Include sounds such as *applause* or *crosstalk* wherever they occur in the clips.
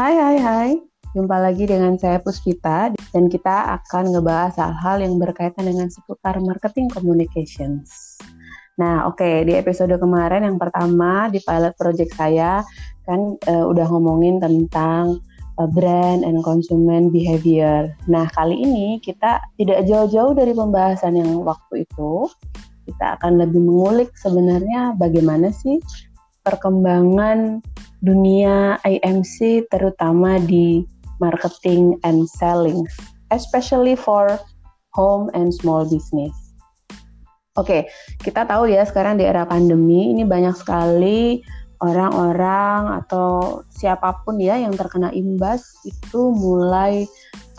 Hai hai hai, jumpa lagi dengan saya Puspita dan kita akan ngebahas hal-hal yang berkaitan dengan seputar marketing communications. Nah, oke, okay, di episode kemarin yang pertama di pilot project saya kan uh, udah ngomongin tentang uh, brand and consumer behavior. Nah, kali ini kita tidak jauh-jauh dari pembahasan yang waktu itu. Kita akan lebih mengulik sebenarnya bagaimana sih perkembangan dunia IMC terutama di marketing and selling, especially for home and small business. Oke, okay, kita tahu ya sekarang di era pandemi ini banyak sekali orang-orang atau siapa pun ya yang terkena imbas itu mulai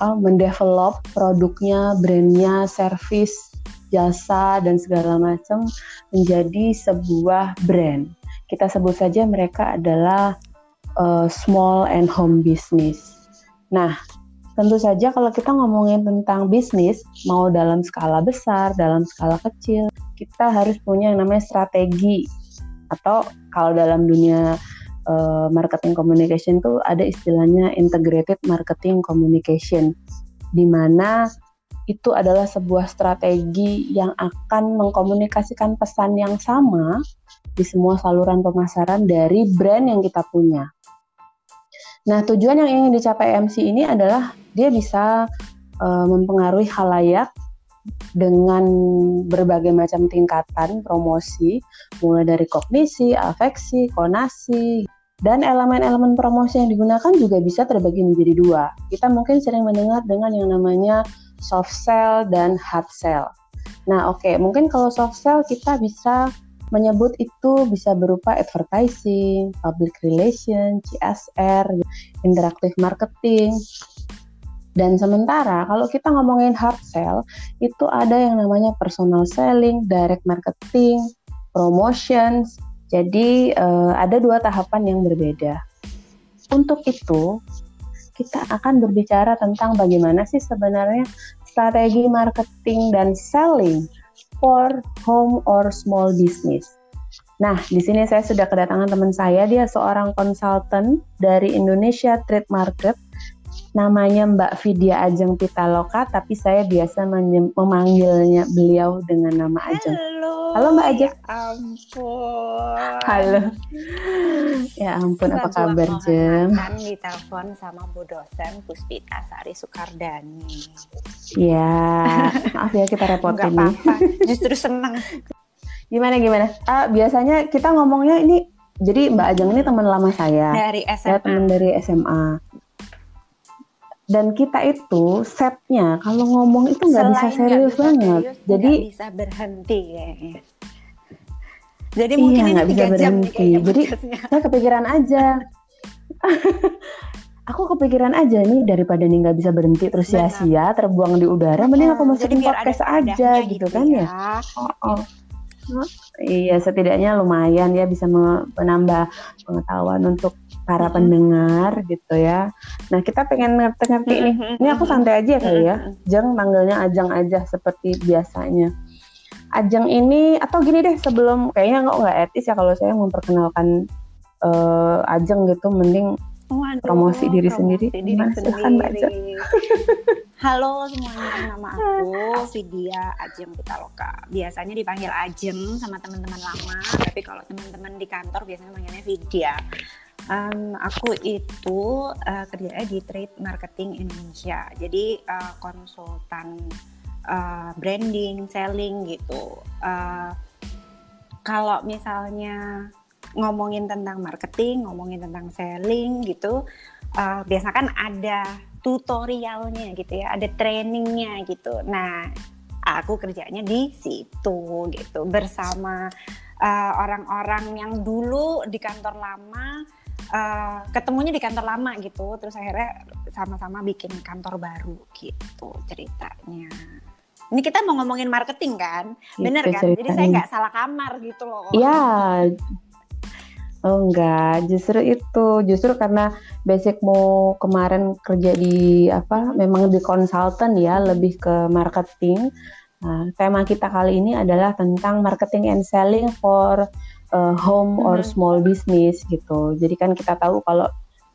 uh, mendevelop produknya, brandnya, service, jasa dan segala macam menjadi sebuah brand kita sebut saja mereka adalah uh, small and home business. Nah, tentu saja kalau kita ngomongin tentang bisnis, mau dalam skala besar, dalam skala kecil, kita harus punya yang namanya strategi. Atau kalau dalam dunia uh, marketing communication itu ada istilahnya integrated marketing communication, di mana itu adalah sebuah strategi yang akan mengkomunikasikan pesan yang sama di semua saluran pemasaran dari brand yang kita punya. Nah, tujuan yang ingin dicapai MC ini adalah dia bisa uh, mempengaruhi halayak dengan berbagai macam tingkatan promosi, mulai dari kognisi, afeksi, konasi, dan elemen-elemen promosi yang digunakan juga bisa terbagi menjadi dua. Kita mungkin sering mendengar dengan yang namanya soft sell dan hard sell. Nah, oke, okay, mungkin kalau soft sell kita bisa menyebut itu bisa berupa advertising, public relation, CSR, interactive marketing. Dan sementara kalau kita ngomongin hard sell, itu ada yang namanya personal selling, direct marketing, promotions. Jadi uh, ada dua tahapan yang berbeda. Untuk itu, kita akan berbicara tentang bagaimana sih sebenarnya strategi marketing dan selling for home or small business. Nah, di sini saya sudah kedatangan teman saya, dia seorang konsultan dari Indonesia Trade Market. Namanya Mbak Vidya Ajeng Pitaloka, tapi saya biasa memanggilnya beliau dengan nama Ajeng. Halo. Halo Mbak Ajeng. Ya ampun. Halo. Ya ampun, apa kabar Jeng? Ditelepon sama Bu dosen Puspita Sari Sukardani. Ya, maaf ya kita repotin nih. apa-apa, justru senang. gimana gimana? Uh, biasanya kita ngomongnya ini, jadi Mbak Ajeng ini teman lama saya. Dari SMA. Ya, teman dari SMA. Dan kita itu setnya kalau ngomong itu nggak bisa serius banget. Serius, jadi bisa berhenti kayaknya. Jadi iya, mungkin nggak bisa berhenti. Jadi saya kepikiran aja. *laughs* aku kepikiran aja nih daripada nih nggak bisa berhenti terus sia-sia terbuang di udara, mending aku masukin podcast aja gitu, gitu kan ya. ya. Oh, oh. Iya, setidaknya lumayan ya bisa menambah pengetahuan untuk para hmm. pendengar gitu ya. Nah, kita pengen ngerti-ngerti nih. Ini aku santai aja kali ya. Jeng manggilnya Ajeng aja seperti biasanya. Ajeng ini atau gini deh sebelum kayaknya nggak nggak etis ya kalau saya memperkenalkan uh, Ajeng gitu mending Waduh, promosi diri promosi sendiri. Diri Mas, sendiri. *laughs* Halo semuanya, nama aku Vidya Ajeng Pitaloka. Biasanya dipanggil Ajeng sama teman-teman lama, tapi kalau teman-teman di kantor biasanya manggilnya Vidya. Um, aku itu uh, kerjanya di Trade Marketing Indonesia, jadi uh, konsultan uh, branding, selling gitu. Uh, kalau misalnya ngomongin tentang marketing, ngomongin tentang selling gitu, uh, biasa kan ada tutorialnya gitu ya, ada trainingnya gitu. Nah, aku kerjanya di situ gitu bersama orang-orang uh, yang dulu di kantor lama. Uh, ketemunya di kantor lama gitu, terus akhirnya sama-sama bikin kantor baru gitu ceritanya. Ini kita mau ngomongin marketing kan, bener kan? Ceritanya. Jadi saya nggak salah kamar gitu loh. Iya, Oh enggak, justru itu, justru karena basicmu kemarin kerja di apa, memang di konsultan ya, lebih ke marketing. Nah, tema kita kali ini adalah tentang marketing and selling for uh, home or small business gitu. Jadi kan kita tahu kalau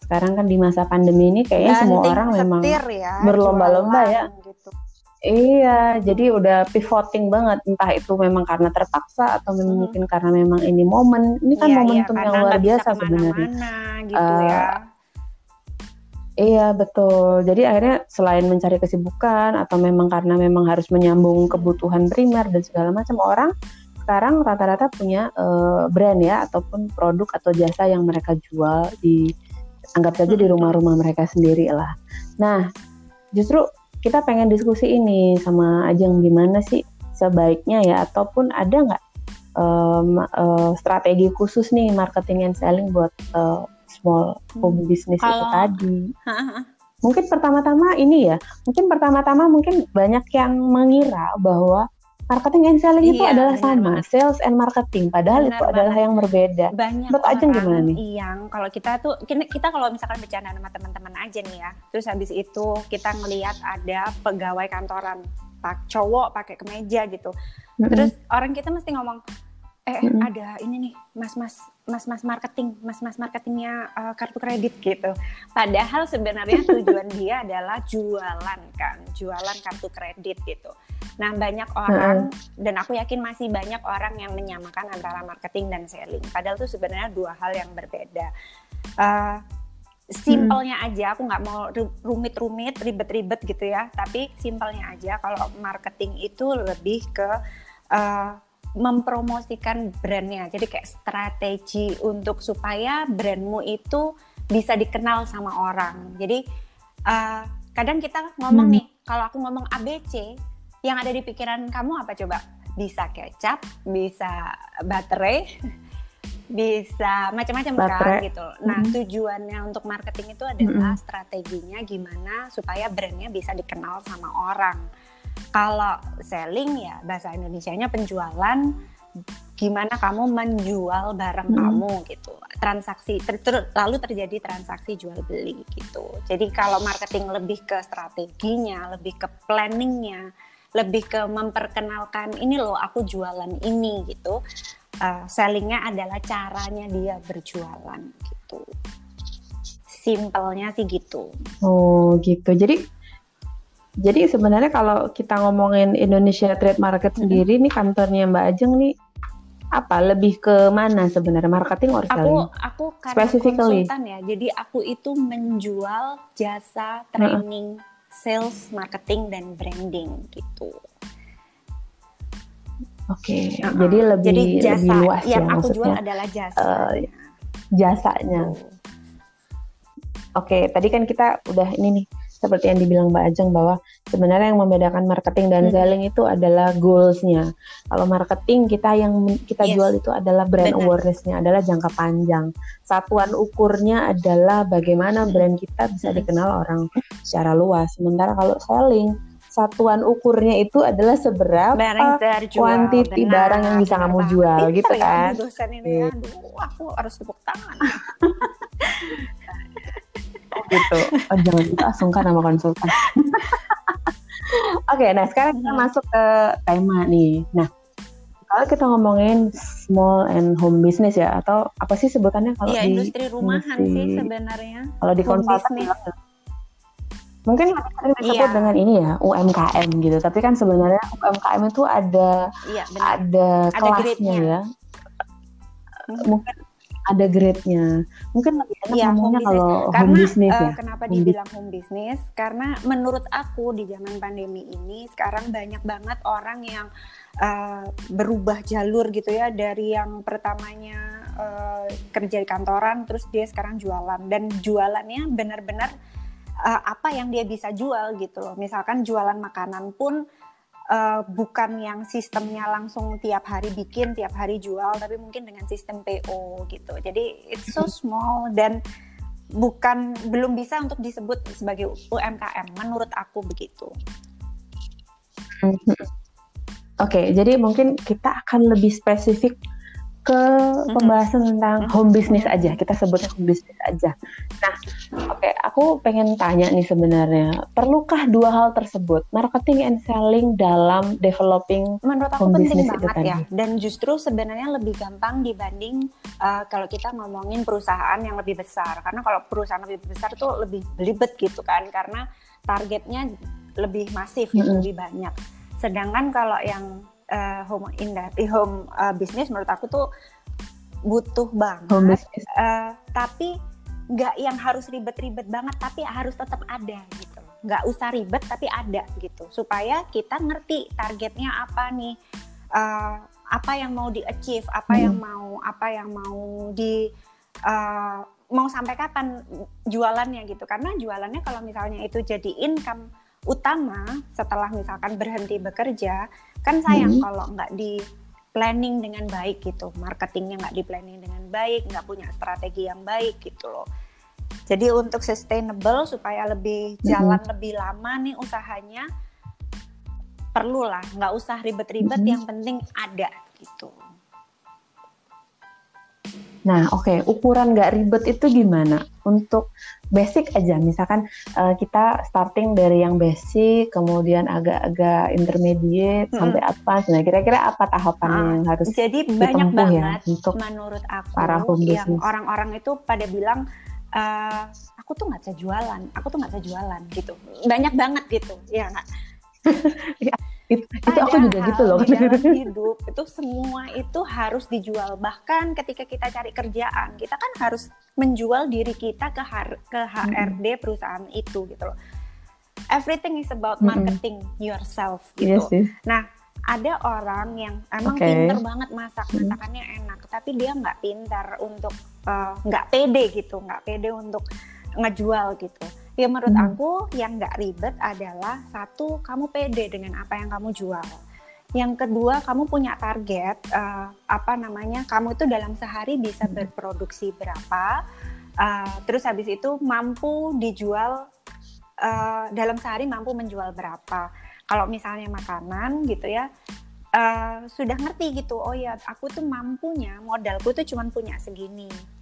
sekarang kan di masa pandemi ini kayaknya semua orang memang ya, berlomba-lomba ya. gitu. Iya, jadi udah pivoting banget entah itu memang karena terpaksa atau memang Hmm. mungkin karena memang ini momen. Ini kan Iya, iya, momentum yang karena luar biasa sebenarnya. gitu Eh, ya. Iya, betul. Jadi akhirnya selain mencari kesibukan atau memang karena memang harus menyambung kebutuhan primer dan segala macam orang sekarang rata-rata punya eh, brand ya ataupun produk atau jasa yang mereka jual di anggap saja di Hmm. rumah-rumah mereka sendiri lah. Nah, justru kita pengen diskusi ini sama Ajeng gimana sih sebaiknya ya ataupun ada nggak em, eh, strategi khusus nih marketing and selling buat eh, small home business itu Kalau- tadi. *laughs* Mungkin pertama-tama ini ya, mungkin pertama-tama mungkin banyak yang mengira bahwa marketing and selling itu Iya, adalah benar sama, banget. sales and marketing, padahal Benar itu adalah banget. yang berbeda. banyak Menurut Ajeng gimana nih? yang kalau kita tuh kita, kita kalau misalkan bercanda sama teman-teman aja nih ya terus habis itu kita ngelihat ada pegawai kantoran pak cowok pakai kemeja gitu Mm-mm. terus orang kita mesti ngomong eh eh, Mm-mm. ada ini nih mas mas mas mas marketing mas mas marketingnya eh, kartu kredit gitu. Padahal sebenarnya tujuan dia *laughs* adalah jualan kan jualan kartu kredit gitu. Nah banyak orang dan aku yakin masih banyak orang yang menyamakan antara marketing dan selling. Padahal itu sebenarnya dua hal yang berbeda. Eh, simpelnya aja aku nggak mau ru- rumit-rumit ribet-ribet gitu ya. Tapi simpelnya aja kalau marketing itu lebih ke eh, mempromosikan brandnya jadi kayak strategi untuk supaya brandmu itu bisa dikenal sama orang jadi eh, kadang kita ngomong Hmm. nih kalau aku ngomong ABC yang ada di pikiran kamu apa coba bisa kecap bisa baterai *laughs* bisa macam-macam kan gitu. Nah, Mhm. tujuannya untuk marketing itu adalah strateginya gimana supaya brandnya bisa dikenal sama orang. Kalau selling ya bahasa Indonesianya penjualan gimana kamu menjual barang Mhm. kamu gitu. Transaksi ter- ter- lalu terjadi transaksi jual beli gitu. Jadi kalau marketing lebih ke strateginya, lebih ke planningnya, lebih ke memperkenalkan ini loh aku jualan ini gitu uh, sellingnya adalah caranya dia berjualan gitu. Simpelnya sih gitu. Oh gitu. Jadi jadi sebenarnya kalau kita ngomongin Indonesia Trade Market sendiri nih kantornya Mbak Ajeng nih apa lebih ke mana sebenarnya marketing or Aku selling? aku karena Specifically. konsultan ya, jadi aku itu menjual jasa training, sales, marketing dan branding gitu. Oke, Uh-uh. jadi lebih jadi jasa lebih luas ya yang aku jual adalah jasa. eh, jasanya. Oke, tadi kan kita udah ini nih seperti yang dibilang Mbak Ajeng bahwa sebenarnya yang membedakan marketing dan Mhm. selling itu adalah goalsnya. Kalau marketing kita yang kita Yes. jual itu adalah brand Benar. awareness-nya, adalah jangka panjang. Satuan ukurnya adalah bagaimana Mhm. brand kita bisa Mhm. dikenal orang secara luas. Sementara kalau selling satuan ukurnya itu adalah seberapa barang terjual quantity benar, barang yang bisa benar kamu banget. jual, gitu ya kan? Bu dosen ini ya aduh aku harus tepuk tangan *laughs* gitu. Oh, jangan itu sungkan sama konsultan. *laughs* Oke, nah sekarang kita Mhm. masuk ke tema nih. Nah, kalau kita ngomongin small and home business ya, atau apa sih sebutannya kalau Iya di industri rumahan industri- sih sebenarnya kalau di konsultan bilang- mungkin sering disebut Iya. dengan ini ya UMKM gitu. Tapi kan sebenarnya UMKM itu ada Iya benar. ada Ada kelasnya grade-nya. ya. Mhm. Mungkin ada grade-nya. Mungkin lebih enak Iya, home ngomongnya business. kalau home Karena business eh, ya. kenapa Home dibilang home business? Karena menurut aku di zaman pandemi ini sekarang banyak banget orang yang eh, berubah jalur gitu ya dari yang pertamanya eh, kerja di kantoran terus dia sekarang jualan dan jualannya benar-benar eh, apa yang dia bisa jual gitu loh. Misalkan jualan makanan pun eh, bukan yang sistemnya langsung tiap hari bikin, tiap hari jual, tapi mungkin dengan sistem PO gitu. Jadi it's so small dan bukan belum bisa untuk disebut sebagai UMKM. Menurut aku begitu. Mhm. Oke, jadi mungkin kita akan lebih spesifik ke pembahasan tentang home business aja. Kita sebutnya home business aja. Nah, oke, okay, aku pengen tanya nih sebenarnya, perlukah dua hal tersebut, marketing and selling dalam developing Menurut aku home penting business banget itu ya. Dan justru sebenarnya lebih gampang dibanding uh, kalau kita ngomongin perusahaan yang lebih besar. Karena kalau perusahaan lebih besar tuh lebih belibet gitu kan, karena targetnya lebih masif mm -hmm. lebih banyak. Sedangkan kalau yang uh, home industry, home uh, business menurut aku tuh butuh banget. Home Uh, tapi nggak yang harus ribet-ribet banget, tapi harus tetap ada gitu. Nggak usah ribet tapi ada gitu, supaya kita ngerti targetnya apa nih, uh, apa yang mau di achieve, apa hmm. yang mau apa yang mau di uh, mau sampai kapan jualannya gitu. Karena jualannya kalau misalnya itu jadi income utama setelah misalkan berhenti bekerja kan sayang hmm. kalau nggak di planning dengan baik gitu marketingnya nggak di planning dengan baik nggak punya strategi yang baik gitu loh jadi untuk sustainable supaya lebih jalan hmm. lebih lama nih usahanya perlulah nggak usah ribet-ribet hmm. yang penting ada gitu Nah, oke, okay. ukuran nggak ribet itu gimana? Untuk basic aja, misalkan uh, kita starting dari yang basic, kemudian agak-agak intermediate hmm. sampai atas. Nah, kira-kira apa tahapan ah, yang harus Jadi banyak ya banget ya untuk menurut aku para yang orang-orang itu pada bilang uh, aku tuh nggak bisa jualan, aku tuh nggak bisa jualan gitu. Banyak banget gitu, ya nggak? *laughs* It, itu aku juga gitu loh di dalam *laughs* hidup itu semua itu harus dijual bahkan ketika kita cari kerjaan kita kan harus menjual diri kita ke har, ke HRD hmm. perusahaan itu gitu loh everything is about marketing hmm. yourself gitu yes, yes. nah ada orang yang emang okay. pinter banget masak hmm. masakannya enak tapi dia nggak pintar untuk eh, nggak uh, pede gitu nggak pede untuk ngejual gitu Ya menurut hmm. aku yang nggak ribet adalah satu kamu pede dengan apa yang kamu jual. Yang kedua kamu punya target uh, apa namanya kamu itu dalam sehari bisa hmm. berproduksi berapa. Uh, terus habis itu mampu dijual uh, dalam sehari mampu menjual berapa. Kalau misalnya makanan gitu ya uh, sudah ngerti gitu. Oh ya aku tuh mampunya modalku tuh cuma punya segini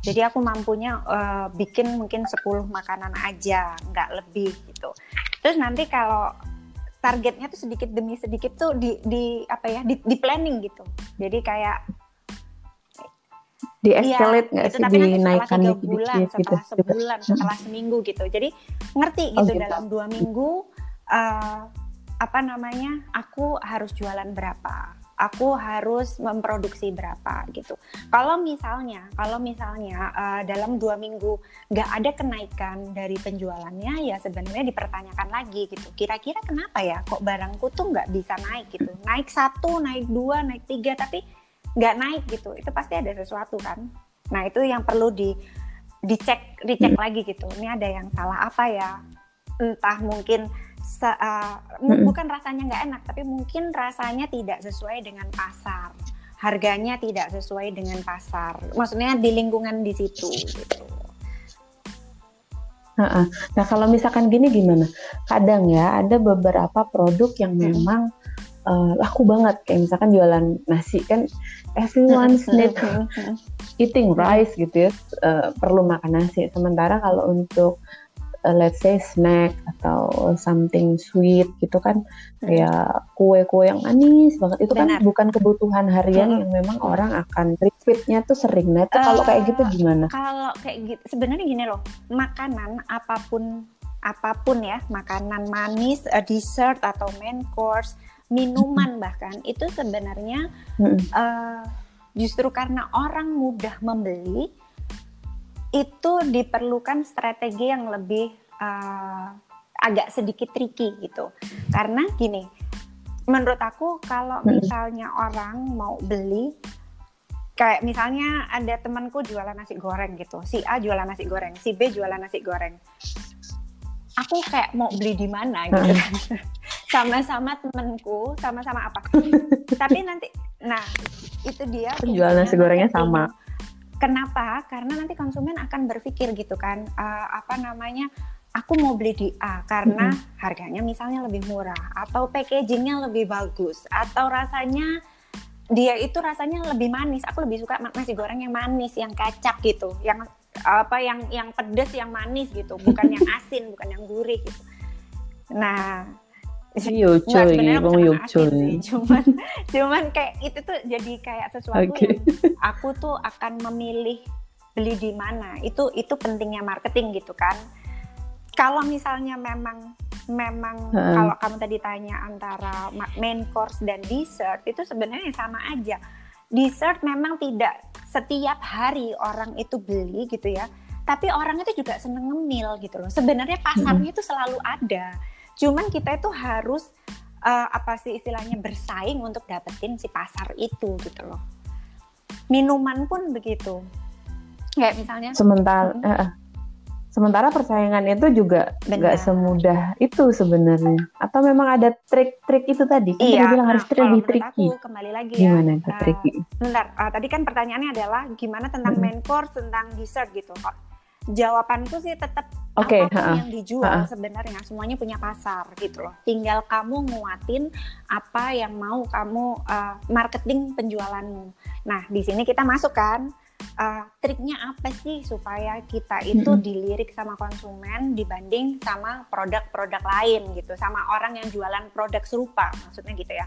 jadi aku mampunya uh, bikin mungkin 10 makanan aja, nggak lebih gitu. Terus nanti kalau targetnya tuh sedikit demi sedikit tuh di, di apa ya di, di planning gitu. Jadi kayak di escalate iya, nggak ya, sih tapi dinaikkan nanti setelah bulan, gitu, setelah sebulan, setelah seminggu gitu. Jadi ngerti gitu, oh, gitu. dalam dua minggu uh, apa namanya aku harus jualan berapa aku harus memproduksi berapa gitu. Kalau misalnya, kalau misalnya uh, dalam dua minggu nggak ada kenaikan dari penjualannya, ya sebenarnya dipertanyakan lagi gitu. Kira-kira kenapa ya kok barangku tuh nggak bisa naik gitu? Naik satu, naik dua, naik tiga, tapi nggak naik gitu. Itu pasti ada sesuatu kan. Nah itu yang perlu di dicek, dicek lagi gitu. Ini ada yang salah apa ya? Entah mungkin uh, hmm. bukan rasanya nggak enak, tapi mungkin rasanya tidak sesuai dengan pasar, harganya tidak sesuai dengan pasar. Maksudnya di lingkungan di situ. Gitu. Nah kalau misalkan gini gimana? Kadang ya ada beberapa produk yang memang uh, laku banget kayak misalkan jualan nasi kan everyone's need eating rice gitu ya uh, perlu makan nasi. Sementara kalau untuk uh, let's say snack atau something sweet gitu kan hmm. kayak kue-kue yang manis banget itu kan Benar. kan bukan kebutuhan harian hmm. yang memang orang akan repeatnya tuh sering nah itu uh, kalau kayak gitu gimana? Kalau kayak gitu sebenarnya gini loh makanan apa pun apa pun ya makanan manis, uh, dessert atau main course minuman hmm. bahkan itu sebenarnya hmm. uh, justru karena orang mudah membeli itu diperlukan strategi yang lebih uh, agak sedikit tricky gitu. Karena gini, menurut aku kalau misalnya orang mau beli kayak misalnya ada temanku jualan nasi goreng gitu, si A jualan nasi goreng, si B jualan nasi goreng. Aku kayak mau beli di mana gitu kan. *laughs* sama-sama temanku, sama-sama apa. *laughs* Tapi nanti nah, itu dia jualan nasi gorengnya sama. Kenapa? Karena nanti konsumen akan berpikir gitu kan, uh, apa namanya, aku mau beli di A karena mm -hmm. harganya misalnya lebih murah, atau packagingnya lebih bagus, atau rasanya dia itu rasanya lebih manis. Aku lebih suka nasi goreng yang manis, yang kacak gitu, yang apa yang yang pedes, yang manis gitu, bukan yang *laughs* asin, bukan yang gurih gitu. Nah, Iya, coy, bang yuk coy. Cuman, *laughs* cuman kayak itu tuh jadi kayak sesuatu okay. yang aku tuh akan memilih beli di mana. Itu itu pentingnya marketing gitu kan. Kalau misalnya memang memang uh. kalau kamu tadi tanya antara main course dan dessert itu sebenarnya sama aja. Dessert memang tidak setiap hari orang itu beli gitu ya. Tapi orang itu juga seneng ngemil gitu loh. Sebenarnya pasarnya itu selalu ada Cuman kita itu harus uh, apa sih istilahnya bersaing untuk dapetin si pasar itu gitu loh. Minuman pun begitu. Kayak misalnya sementara hmm. uh, sementara persaingan itu juga nggak semudah itu sebenarnya. Atau memang ada trik-trik itu tadi? Kan iya, bilang harus nah, lebih tricky. Aku, kembali lagi gimana ya. Gimana uh, tricky? Bentar, uh, tadi kan pertanyaannya adalah gimana tentang hmm. main course, tentang dessert gitu. Jawabanku sih tetap okay, apa pun ha, yang dijual ha. sebenarnya semuanya punya pasar gitu loh. Tinggal kamu nguatin apa yang mau kamu uh, marketing penjualanmu. Nah di sini kita masukkan uh, triknya apa sih supaya kita itu dilirik sama konsumen dibanding sama produk-produk lain gitu, sama orang yang jualan produk serupa maksudnya gitu ya.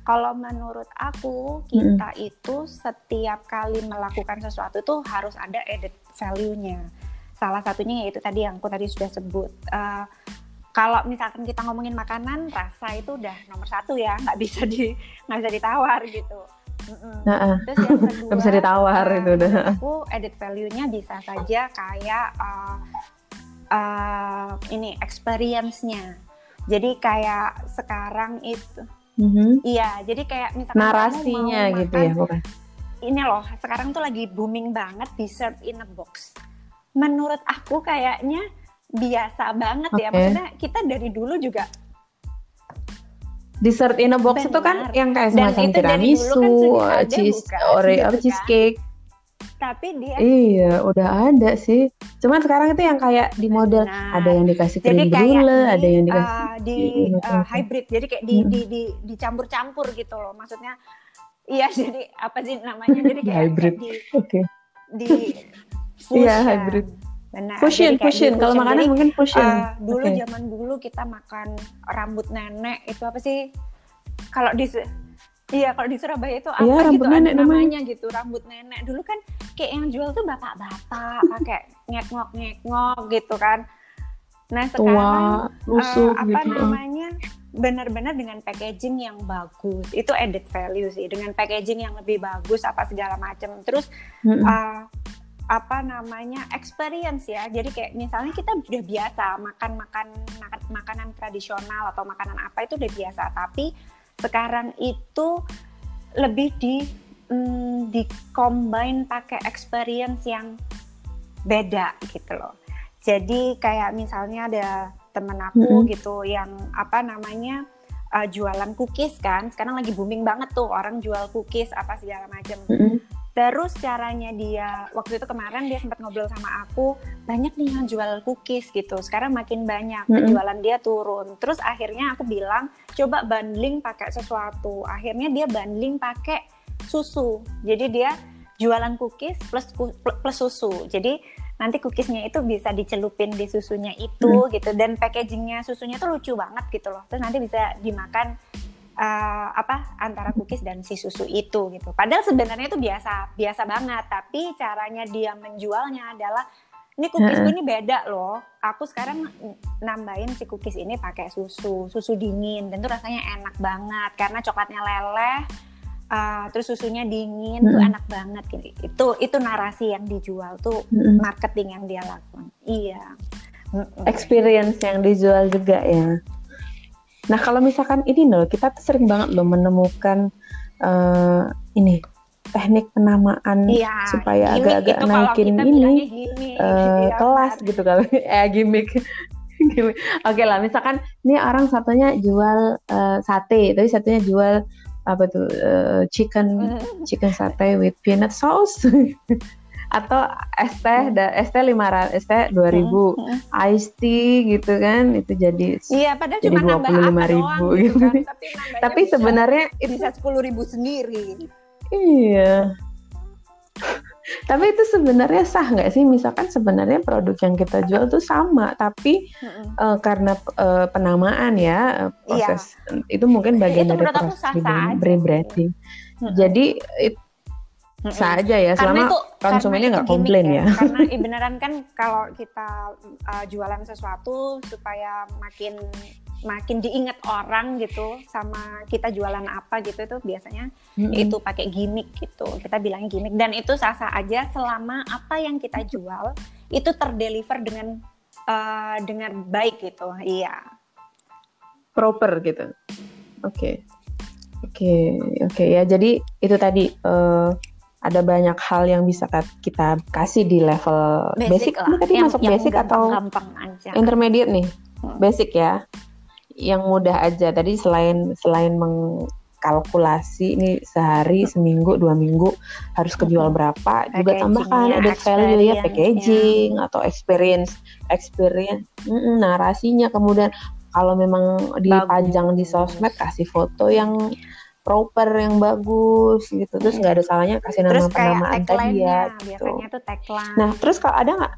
Kalau menurut aku kita mm-hmm. itu setiap kali melakukan sesuatu tuh harus ada added value-nya salah satunya yaitu tadi yang aku tadi sudah sebut uh, kalau misalkan kita ngomongin makanan rasa itu udah nomor satu ya nggak bisa di nggak bisa ditawar gitu Nah, Terus yang *laughs* kedua, bisa ditawar uh, itu udah. Aku edit value-nya bisa saja kayak uh, uh, ini experience-nya. Jadi kayak sekarang itu, mm-hmm. iya. Jadi kayak misalkan narasinya gitu ya, bukan? Ini loh, sekarang tuh lagi booming banget dessert in a box menurut aku kayaknya biasa banget okay. ya. Maksudnya kita dari dulu juga dessert in a box Benar. itu kan yang kayak semacam tiramisu, kan cheese, ore, gitu apa kan? Tapi dia Iya, udah ada sih. Cuman sekarang itu yang kayak di model nah, ada yang dikasih krim brule, ada yang dikasih uh, di uh, hybrid. Jadi kayak di, hmm. di di dicampur-campur gitu loh. Maksudnya iya *laughs* jadi apa sih namanya? Jadi kayak hybrid. Di, okay. di *laughs* Iya, hybrid. Benar. Fusion, fusion. Kalau makanan Jadi, mungkin fusion. Uh, dulu okay. zaman dulu kita makan rambut nenek itu apa sih? Kalau di Iya, kalau di Surabaya itu apa ya, gitu nenek ada namanya, gitu, rambut nenek. Dulu kan kayak yang jual tuh bapak-bapak pakai ngek-ngok-ngek-ngok gitu kan. Nah, sekarang Tua, uh, apa gitu. namanya? benar-benar dengan packaging yang bagus. Itu added value sih, dengan packaging yang lebih bagus apa segala macam. Terus mm -hmm. uh, apa namanya experience ya jadi kayak misalnya kita udah biasa makan makan makan makanan tradisional atau makanan apa itu udah biasa tapi sekarang itu lebih di mm, di combine pakai experience yang beda gitu loh. Jadi kayak misalnya ada temen aku mm -hmm. gitu yang apa namanya uh, jualan cookies kan. Sekarang lagi booming banget tuh orang jual cookies apa segala macam. Mm -hmm Terus caranya dia waktu itu kemarin dia sempat ngobrol sama aku banyak nih yang jual cookies gitu. Sekarang makin banyak penjualan mm -hmm. dia turun. Terus akhirnya aku bilang coba bundling pakai sesuatu. Akhirnya dia bundling pakai susu. Jadi dia jualan cookies plus plus susu. Jadi nanti cookiesnya itu bisa dicelupin di susunya itu hmm. gitu dan packagingnya susunya tuh lucu banget gitu loh terus nanti bisa dimakan uh, apa antara cookies dan si susu itu gitu. Padahal sebenarnya itu biasa biasa banget, tapi caranya dia menjualnya adalah ini cookies ini beda loh. Aku sekarang nambahin si cookies ini pakai susu, susu dingin dan tuh rasanya enak banget karena coklatnya leleh. Uh, terus susunya dingin tuh enak banget gitu. Itu itu narasi yang dijual tuh marketing yang dia lakukan. Iya. Experience yang dijual juga ya. Nah kalau misalkan ini loh, kita tuh sering banget loh menemukan uh, ini teknik penamaan iya, supaya agak-agak naikin ini gimmick, uh, ya, kelas kan? gitu kali, *laughs* eh gimmick. Oke lah, misalkan ini orang satunya jual uh, sate, tapi satunya jual apa tuh uh, chicken hmm. chicken sate with peanut sauce. *laughs* atau es teh hmm. es teh lima ratus es teh dua ribu hmm. iced tea gitu kan itu jadi iya padahal jadi dua puluh lima ribu gitu, gitu. Kan. tapi, tapi sebenarnya itu bisa sepuluh ribu sendiri iya tapi itu sebenarnya sah nggak sih misalkan sebenarnya produk yang kita jual tuh sama tapi mm-hmm. uh, karena uh, penamaan ya uh, proses iya. itu mungkin bagian itu dari proses rebranding mm-hmm. jadi it, mm-hmm. sah aja ya selama itu, konsumennya nggak komplain ya, ya. karena *laughs* beneran kan kalau kita uh, jualan sesuatu supaya makin makin diingat orang gitu sama kita jualan apa gitu itu biasanya mm-hmm. itu pakai gimmick gitu kita bilangnya gimmick dan itu sah-sah aja selama apa yang kita jual itu terdeliver dengan uh, dengan baik gitu iya proper gitu oke okay. oke okay. oke okay, ya jadi itu tadi uh, ada banyak hal yang bisa kita kasih di level basic, basic. lah. tadi yang, masuk yang basic gampang, atau gampang aja. intermediate nih? Hmm. basic ya. Yang mudah aja. Tadi selain selain mengkalkulasi ini sehari seminggu dua minggu harus kejual berapa? Juga tambahkan ada value ya packaging ya. atau experience experience mm, narasinya. Kemudian kalau memang dipajang di sosmed kasih foto yang proper yang bagus gitu terus nggak ada salahnya kasih nama penamaan tadi ya gitu. tuh tagline. nah terus kalau ada nggak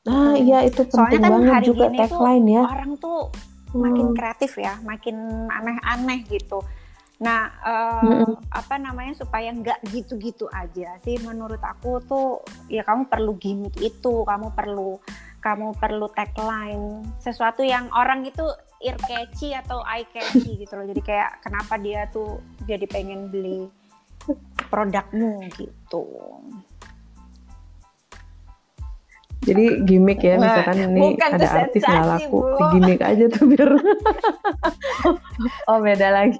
Nah, iya itu penting kan banget juga tagline ya. Orang tuh makin hmm. kreatif ya, makin aneh-aneh gitu. Nah, uh, hmm. apa namanya supaya nggak gitu-gitu aja sih menurut aku tuh ya kamu perlu gimmick itu, kamu perlu kamu perlu tagline sesuatu yang orang itu ear catchy atau eye catchy gitu loh. Jadi kayak kenapa dia tuh jadi pengen beli produkmu gitu. Jadi gimmick ya, misalkan nah, ini ada artis nggak laku, bu. gimmick aja tuh biar. oh beda lagi.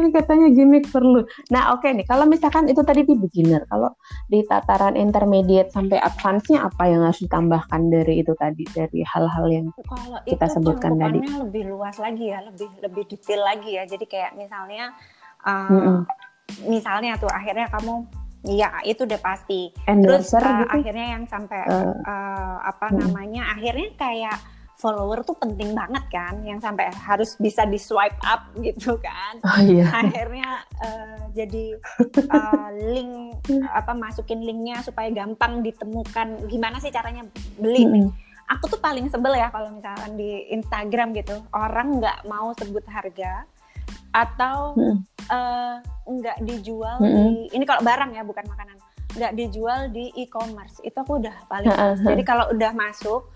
ini katanya gimmick perlu. Nah oke okay nih, kalau misalkan itu tadi di beginner, kalau di tataran intermediate sampai advance-nya apa yang harus ditambahkan dari itu tadi, dari hal-hal yang kalau kita sebutkan tadi? lebih luas lagi ya, lebih lebih detail lagi ya. Jadi kayak misalnya, uh, mm -mm. misalnya tuh akhirnya kamu Iya, itu udah pasti. Endorser Terus uh, gitu? akhirnya yang sampai uh, uh, apa hmm. namanya? Akhirnya kayak follower tuh penting banget kan, yang sampai harus bisa di swipe up *laughs* gitu kan. Oh, iya. Akhirnya uh, jadi uh, link apa masukin linknya supaya gampang ditemukan. Gimana sih caranya beli hmm. nih? Aku tuh paling sebel ya kalau misalkan di Instagram gitu, orang nggak mau sebut harga atau hmm. Uh, nggak dijual hmm. di ini kalau barang ya bukan makanan nggak dijual di e-commerce itu aku udah paling uh -huh. jadi kalau udah masuk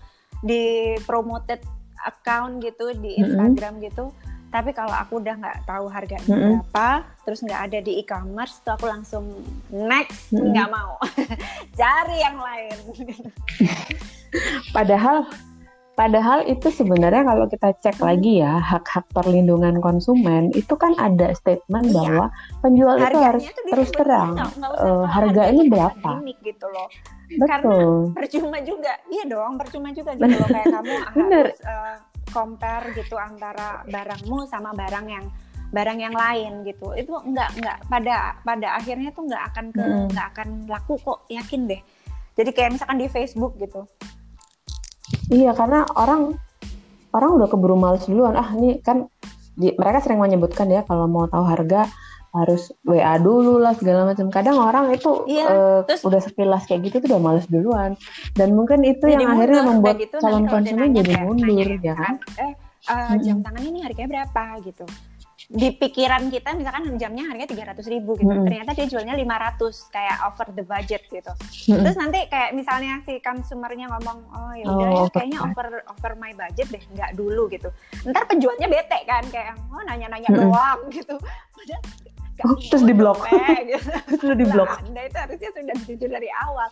di promoted account gitu di Instagram hmm. gitu tapi kalau aku udah nggak tahu harganya hmm. berapa terus nggak ada di e-commerce tuh aku langsung next nggak hmm. mau *laughs* cari yang lain padahal Padahal itu sebenarnya kalau kita cek lagi ya hak-hak perlindungan konsumen itu kan ada statement iya. bahwa penjual Harganya itu harus terus terang uh, harga ini berapa. gitu loh. Betul. Karena percuma juga, iya dong percuma juga gitu loh kayak *laughs* kamu harus uh, compare gitu antara barangmu sama barang yang barang yang lain gitu. Itu enggak enggak pada pada akhirnya tuh enggak akan ke enggak hmm. akan laku kok yakin deh. Jadi kayak misalkan di Facebook gitu Iya, karena orang orang udah keburu males duluan. Ah, ini kan di, mereka sering menyebutkan ya kalau mau tahu harga harus WA dulu lah segala macam. Kadang orang itu iya, uh, terus, udah sekilas kayak gitu tuh udah males duluan. Dan mungkin itu yang mundur, akhirnya membuat gitu, calon konsumen jadi mundur ya kan. Eh, uh, jam tangan ini harganya berapa gitu di pikiran kita misalkan jamnya harganya tiga ratus ribu gitu hmm. ternyata dia jualnya lima ratus kayak over the budget gitu hmm. terus nanti kayak misalnya si consumernya ngomong oh ya udah oh, ya kayaknya over over my budget deh nggak dulu gitu ntar penjualnya bete kan kayak oh nanya-nanya hmm. doang gitu Gak oh, terus di blok gitu. *laughs* terus di blok anda itu harusnya sudah jujur dari awal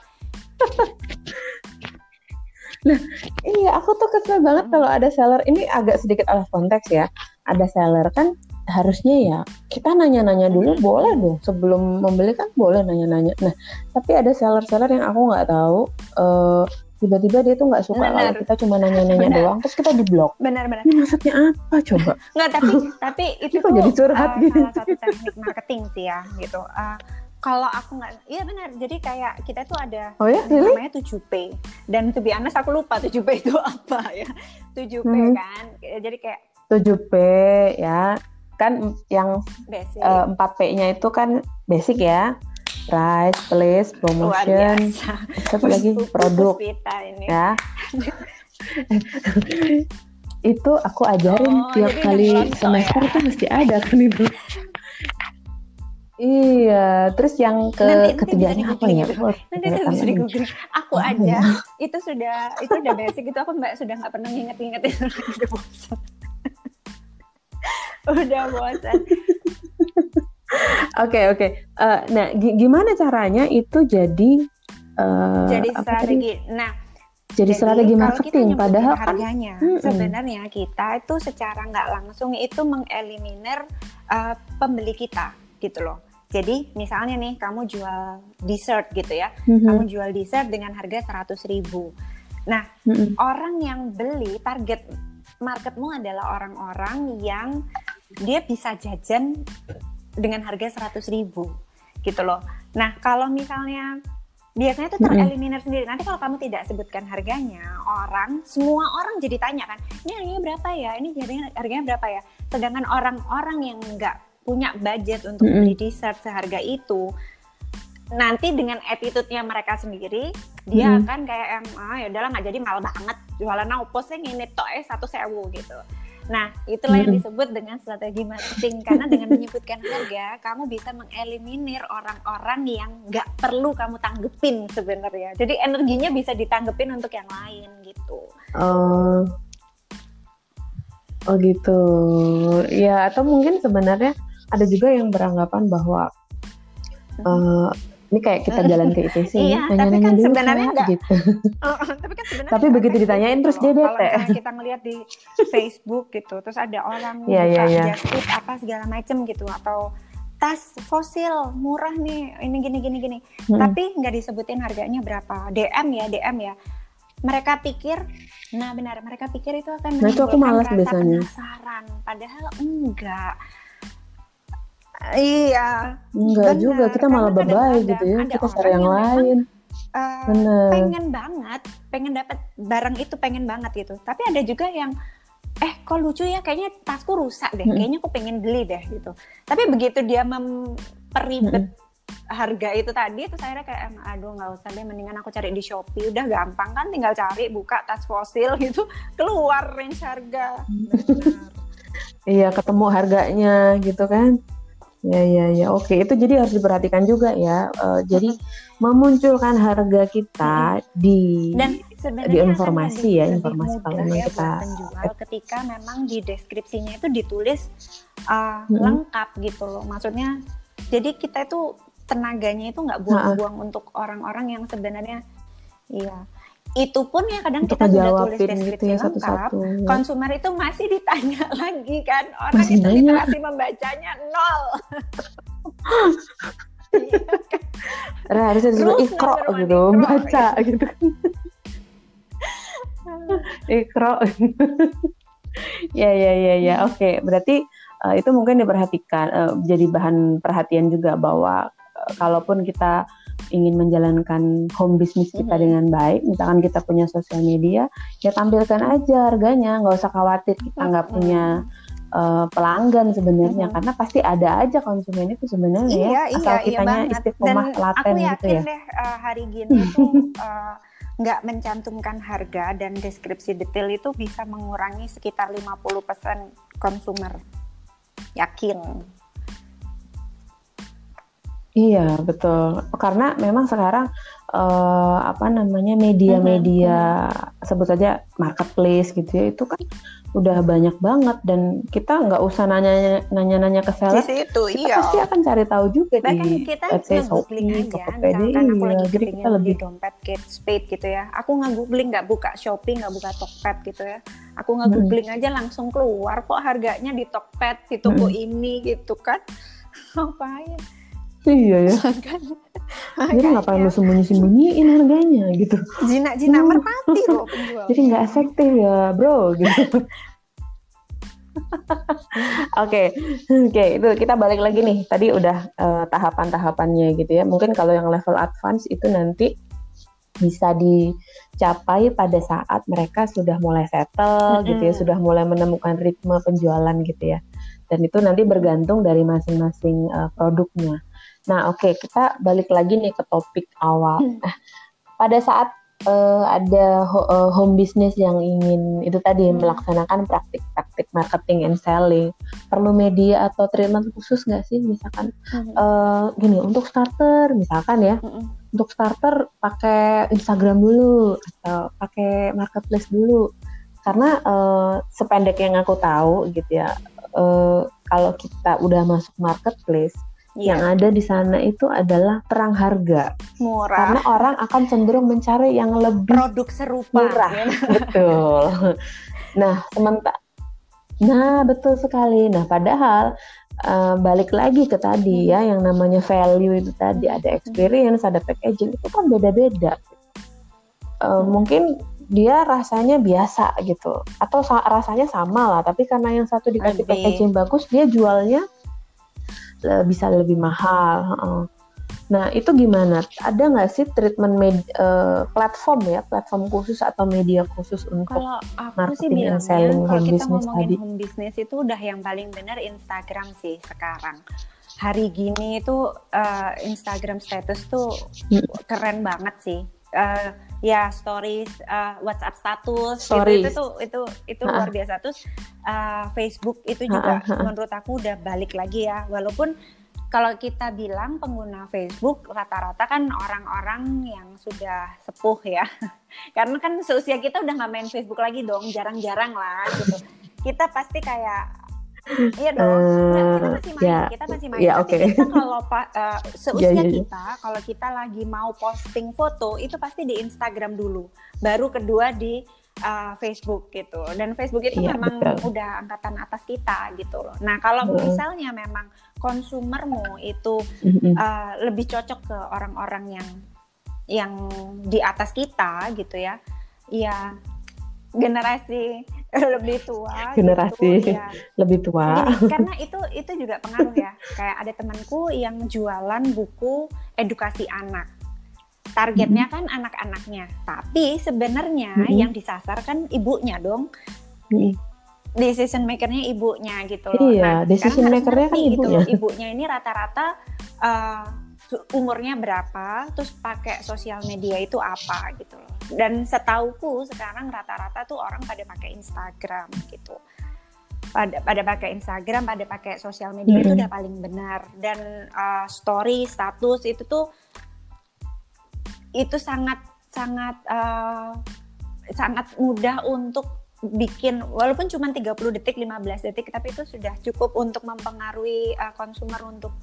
Nah, iya aku tuh kesel banget kalau ada seller ini agak sedikit out konteks ya. Ada seller kan harusnya ya kita nanya-nanya dulu boleh dong sebelum membeli kan boleh nanya-nanya nah tapi ada seller-seller yang aku nggak tahu uh, tiba-tiba dia tuh nggak suka bener. kalau kita cuma nanya-nanya doang terus kita di blok benar-benar ini maksudnya apa coba nggak tapi *laughs* tapi itu tuh jadi curhat uh, gitu salah satu teknik marketing sih ya gitu uh, Kalau aku nggak, iya benar. Jadi kayak kita tuh ada Oh ya, really? namanya 7P. Dan to be honest aku lupa 7P itu *laughs* apa ya. 7P Mhm. kan. Jadi kayak 7P ya. Kan yang eh, 4P-nya itu kan basic ya. Price, place, promotion, satu lagi produk ini. ya. itu aku ajarin Oh, tiap kali nonton semester ya? tuh mesti ada kan itu. Iya, terus yang ke Nanti- nanti ketiganya bisa apa ya? Wah, Nanti itu bisa di googling. Aku aja ya? itu sudah itu udah basic itu aku mbak sudah nggak pernah nginget-nginget itu lagi *laughs* udah bosan. udah bosan. Oke oke. Eh, nah, gi- gimana caranya itu jadi eh, Jadi strategi. Nah, Jadi, strategi kalau kita marketing. Padahal kan harganya sebenarnya kita itu secara nggak langsung itu mengeliminir uh, pembeli kita gitu loh. Jadi misalnya nih kamu jual dessert gitu ya, Mhm, kamu jual dessert dengan harga 100.000 ribu. Nah mhm. orang yang beli target marketmu adalah orang-orang yang dia bisa jajan dengan harga 100.000 ribu gitu loh. Nah kalau misalnya biasanya itu tereliminir sendiri. Nanti kalau kamu tidak sebutkan harganya, orang semua orang jadi tanya kan, ini harganya berapa ya? Ini harganya, harganya berapa ya? Sedangkan orang-orang yang nggak punya budget untuk Mm-mm. beli dessert seharga itu, nanti dengan attitude-nya mereka sendiri, dia Mm-mm. akan kayak ah ya udahlah nggak jadi mahal banget jualan opo sih ini tok eh satu sewu gitu. Nah itulah yang disebut dengan strategi marketing karena dengan menyebutkan harga kamu bisa mengeliminir orang-orang yang nggak perlu kamu tanggepin sebenarnya. Jadi energinya bisa ditanggepin untuk yang lain gitu. Oh, oh gitu. Ya atau mungkin sebenarnya ada juga yang beranggapan bahwa eh, ini kayak kita jalan ke ITC, Iya, tapi kan dulu sebenarnya enggak. gitu. *laughs* tapi kan sebenarnya Tapi begitu ditanyain gitu terus dia Kalau bete. misalnya kita ngelihat di Facebook gitu, terus ada orang iya, iya. just tip apa segala macem gitu atau tas fosil murah nih ini gini gini gini Mm-mm. tapi nggak disebutin harganya berapa DM ya DM ya mereka pikir nah benar mereka pikir itu akan Nah, itu aku malas biasanya. penasaran padahal enggak iya Enggak Benar, juga, kita karena malah bye kadang-kadang gitu ya. ada Kita cari yang yang lain. Bener. pengen banget, pengen dapat barang itu pengen banget gitu. Tapi ada juga yang eh kok lucu ya kayaknya tasku rusak deh, Mm-mm. kayaknya aku pengen beli deh gitu. Tapi begitu dia memperibet harga itu tadi itu saya kayak aduh nggak usah deh mendingan aku cari di Shopee udah gampang kan tinggal cari buka tas fosil gitu *laughs* keluar range harga *laughs* Iya, ketemu harganya gitu kan. Ya, ya, ya. Oke, itu jadi harus diperhatikan juga ya. Eh, jadi memunculkan harga kita di dan sebenarnya di akan informasi ya, informasi memang ya kita- penjual ketika memang di deskripsinya itu ditulis uh, Mm-mm. lengkap gitu loh maksudnya jadi kita itu tenaganya itu nggak buang-buang untuk orang-orang yang sebenarnya iya itu pun ya kadang untuk kita sudah tulis ngejawabin gitu deskripsi ya lengkap satu-satu. ya. konsumer itu masih ditanya *laughs* lagi kan orang Masih itu nanya. literasi membacanya nol *laughs* Iya kan? Harusnya disuruh ikro gitu, ikro, baca *laughs* gitu. ikro. ya, ya, ya, ya. Oke, berarti eh, itu mungkin diperhatikan, eh, jadi bahan perhatian juga bahwa eh, kalaupun kita ingin menjalankan home business kita Mhm. dengan baik, misalkan kita punya sosial media, ya tampilkan aja harganya, nggak usah khawatir kita nggak Mhm. punya eh, pelanggan sebenarnya, Mhm. karena pasti ada aja konsumen itu sebenarnya ya, Iya, asal iya, iya kitanya. Dan istiqomah laten aku gitu yakin ya. deh uh, hari gini *laughs* itu uh, nggak mencantumkan harga dan deskripsi detail itu bisa mengurangi sekitar 50% konsumer. Yakin. Iya betul karena memang sekarang eh, apa namanya media-media sebut saja marketplace gitu ya itu kan udah banyak banget dan kita nggak usah nanya nanya-nanya ke Di seller situ, kita iya. pasti akan cari tahu juga Bahkan di kita let's say nge-googling Shopee, aja, Tokopedia misalkan aku lagi jadi kita lebih dompet Kate Spade gitu ya. Aku nge-googling nggak buka Shopee, nggak buka Tokped gitu ya. Aku nge-googling aja langsung keluar kok harganya di Tokped, di toko ini gitu kan. *laughs* Ngapain? Iya ya Kan? jadi ngapain lu sembunyi-sembunyiin harganya gitu Jina-jina Hmm. merpati loh penjual. *laughs* jadi nggak efektif ya bro gitu *laughs* Oke, oke itu kita balik lagi nih. Tadi udah uh, tahapan-tahapannya gitu ya. Mungkin kalau yang level advance itu nanti bisa dicapai pada saat mereka sudah mulai settle mm -hmm. gitu ya, sudah mulai menemukan ritme penjualan gitu ya. Dan itu nanti bergantung dari masing-masing uh, produknya. Nah, oke, okay, kita balik lagi nih ke topik awal. Mm. pada saat uh, ada ho uh, home business yang ingin itu tadi hmm. melaksanakan praktik-praktik marketing and selling perlu media atau treatment khusus nggak sih misalkan hmm. uh, gini untuk starter misalkan ya hmm. untuk starter pakai Instagram dulu atau pakai marketplace dulu karena uh, sependek yang aku tahu gitu ya uh, kalau kita udah masuk marketplace Yeah. Yang ada di sana itu adalah perang harga. Murah. Karena orang akan cenderung mencari yang lebih produk serupa. Murah. Ya. *laughs* betul. Nah, sementara Nah, betul sekali. Nah, padahal uh, balik lagi ke tadi ya yang namanya value itu tadi ada experience, ada packaging itu kan beda-beda. Uh, mungkin dia rasanya biasa gitu atau rasanya sama lah, tapi karena yang satu dikasih packaging bagus, dia jualnya bisa lebih mahal. Nah itu gimana? Ada nggak sih treatment med, uh, platform ya, platform khusus atau media khusus untuk Kalau aku marketing sih and selling home business tadi? home business itu udah yang paling benar Instagram sih sekarang. Hari gini itu uh, Instagram status tuh hmm. keren banget sih. Uh, ya stories, uh, WhatsApp status, stories. Gitu, itu tuh itu itu luar biasa. Terus uh, Facebook itu juga ha -ha. menurut aku udah balik lagi ya, walaupun kalau kita bilang pengguna Facebook rata-rata kan orang-orang yang sudah sepuh ya, *laughs* karena kan seusia kita udah nggak main Facebook lagi dong, jarang-jarang lah gitu. Kita pasti kayak Iya dong. Uh, kita masih main, yeah, kita masih main. Yeah, Tapi okay. kita kalau uh, *laughs* seusia yeah, yeah, yeah. kita, kalau kita lagi mau posting foto itu pasti di Instagram dulu, baru kedua di uh, Facebook gitu. Dan Facebook itu yeah, memang betul. udah angkatan atas kita gitu loh. Nah kalau uh. misalnya memang konsumermu itu uh, lebih cocok ke orang-orang yang yang di atas kita gitu ya, ya generasi *laughs* lebih tua generasi gitu, ya. lebih tua Gini, *laughs* karena itu itu juga pengaruh ya kayak ada temanku yang jualan buku edukasi anak targetnya hmm. kan anak-anaknya tapi sebenarnya hmm. yang disasar kan ibunya dong hmm. decision makernya ibunya gitu loh iya nah, decision makernya kan ibunya gitu ibunya ini rata-rata uh, umurnya berapa, terus pakai sosial media itu apa gitu loh. Dan setauku sekarang rata-rata tuh orang pada pakai Instagram gitu. Pada pada pakai Instagram, pada pakai sosial media mm -hmm. itu udah paling benar. Dan uh, story, status itu tuh itu sangat sangat uh, sangat mudah untuk bikin walaupun cuma 30 detik 15 detik tapi itu sudah cukup untuk mempengaruhi uh, konsumer untuk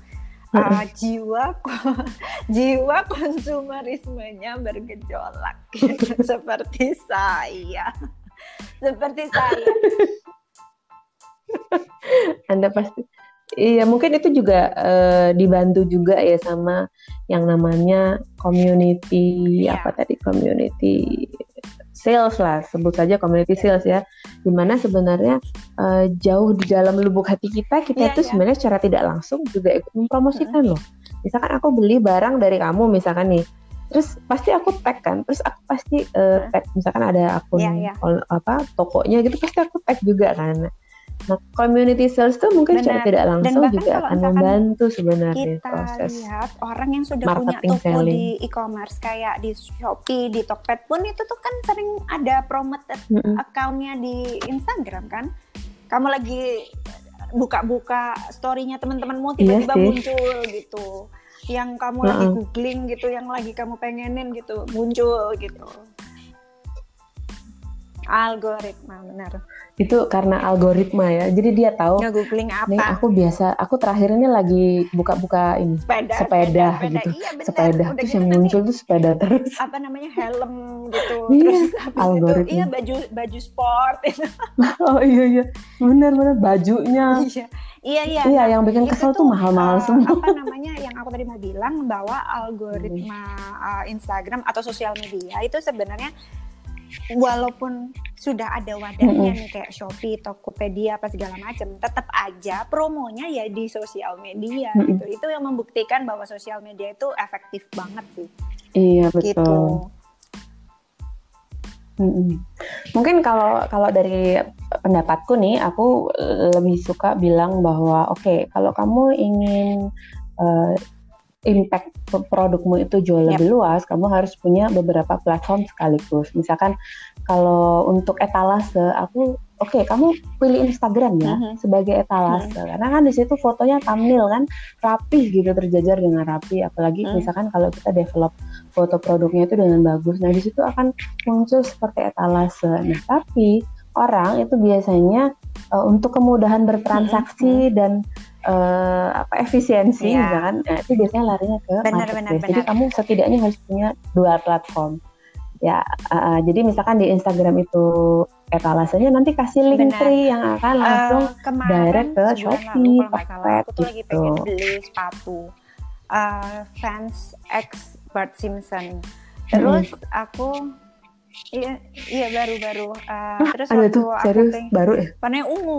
uh, jiwa *laughs* jiwa konsumerismenya bergejolak. *laughs* Seperti saya. Seperti saya. Anda pasti Iya, mungkin itu juga uh, dibantu juga ya sama yang namanya community yeah. apa tadi community sales lah sebut saja community sales ya di mana sebenarnya uh, jauh di dalam lubuk hati kita kita yeah, itu yeah. sebenarnya secara tidak langsung juga ikut mempromosikan mm -hmm. loh misalkan aku beli barang dari kamu misalkan nih terus pasti aku tag kan terus aku pasti uh, tag misalkan ada akun yeah, yeah. apa tokonya gitu pasti aku tag juga kan Nah, community sales tuh mungkin secara tidak langsung juga akan membantu sebenarnya kita proses lihat orang yang sudah punya toko selling. di e-commerce kayak di Shopee, di Tokped pun itu tuh kan sering ada promoted mm -hmm. accountnya di Instagram kan. Kamu lagi buka-buka storynya teman-temanmu tiba-tiba iya muncul gitu. Yang kamu uh -uh. lagi googling gitu, yang lagi kamu pengenin gitu muncul gitu. Algoritma benar. Itu karena algoritma ya jadi dia tahu googling apa? nih aku biasa aku terakhir ini lagi buka-buka ini sepeda sepeda, sepeda gitu. Iya, bener. sepeda Udah terus gitu yang muncul tuh sepeda *laughs* terus. Apa namanya helm gitu *laughs* iya, algoritma itu, iya baju baju sport *laughs* oh iya iya. Benar benar. Bajunya. Iya. Iya iya. Iya yang bikin kesel tuh mahal-mahal uh, semua. apa namanya yang aku tadi mau bilang bahwa algoritma uh, Instagram atau sosial media itu sebenarnya walaupun sudah ada wadahnya nih kayak Shopee, Tokopedia apa segala macam, tetap aja promonya ya di sosial media gitu. Itu yang membuktikan bahwa sosial media itu efektif banget sih. Iya betul. Gitu. Mm-mm. Mungkin kalau kalau dari pendapatku nih, aku lebih suka bilang bahwa oke okay, kalau kamu ingin uh, impact produkmu itu jauh yep. lebih luas, kamu harus punya beberapa platform sekaligus. Misalkan kalau untuk etalase, aku oke okay, kamu pilih Instagram ya uh-huh. sebagai etalase uh-huh. karena kan di situ fotonya thumbnail kan rapi gitu terjajar dengan rapi apalagi uh-huh. misalkan kalau kita develop foto produknya itu dengan bagus nah di situ akan muncul seperti etalase nah tapi orang itu biasanya uh, untuk kemudahan bertransaksi uh-huh. dan uh, apa efisiensi yeah. misalkan nah, itu biasanya larinya ke benar, marketplace benar, benar. jadi kamu setidaknya harus punya dua platform ya uh, jadi misalkan di Instagram itu etalasenya nanti kasih link Benar. free yang akan langsung uh, direct ke Shopee, Tokped aku tuh lagi gitu. pengen beli sepatu uh, fans X Bart Simpson terus hmm. aku iya iya baru-baru uh, terus ada tuh serius pengen, baru ya warnanya ungu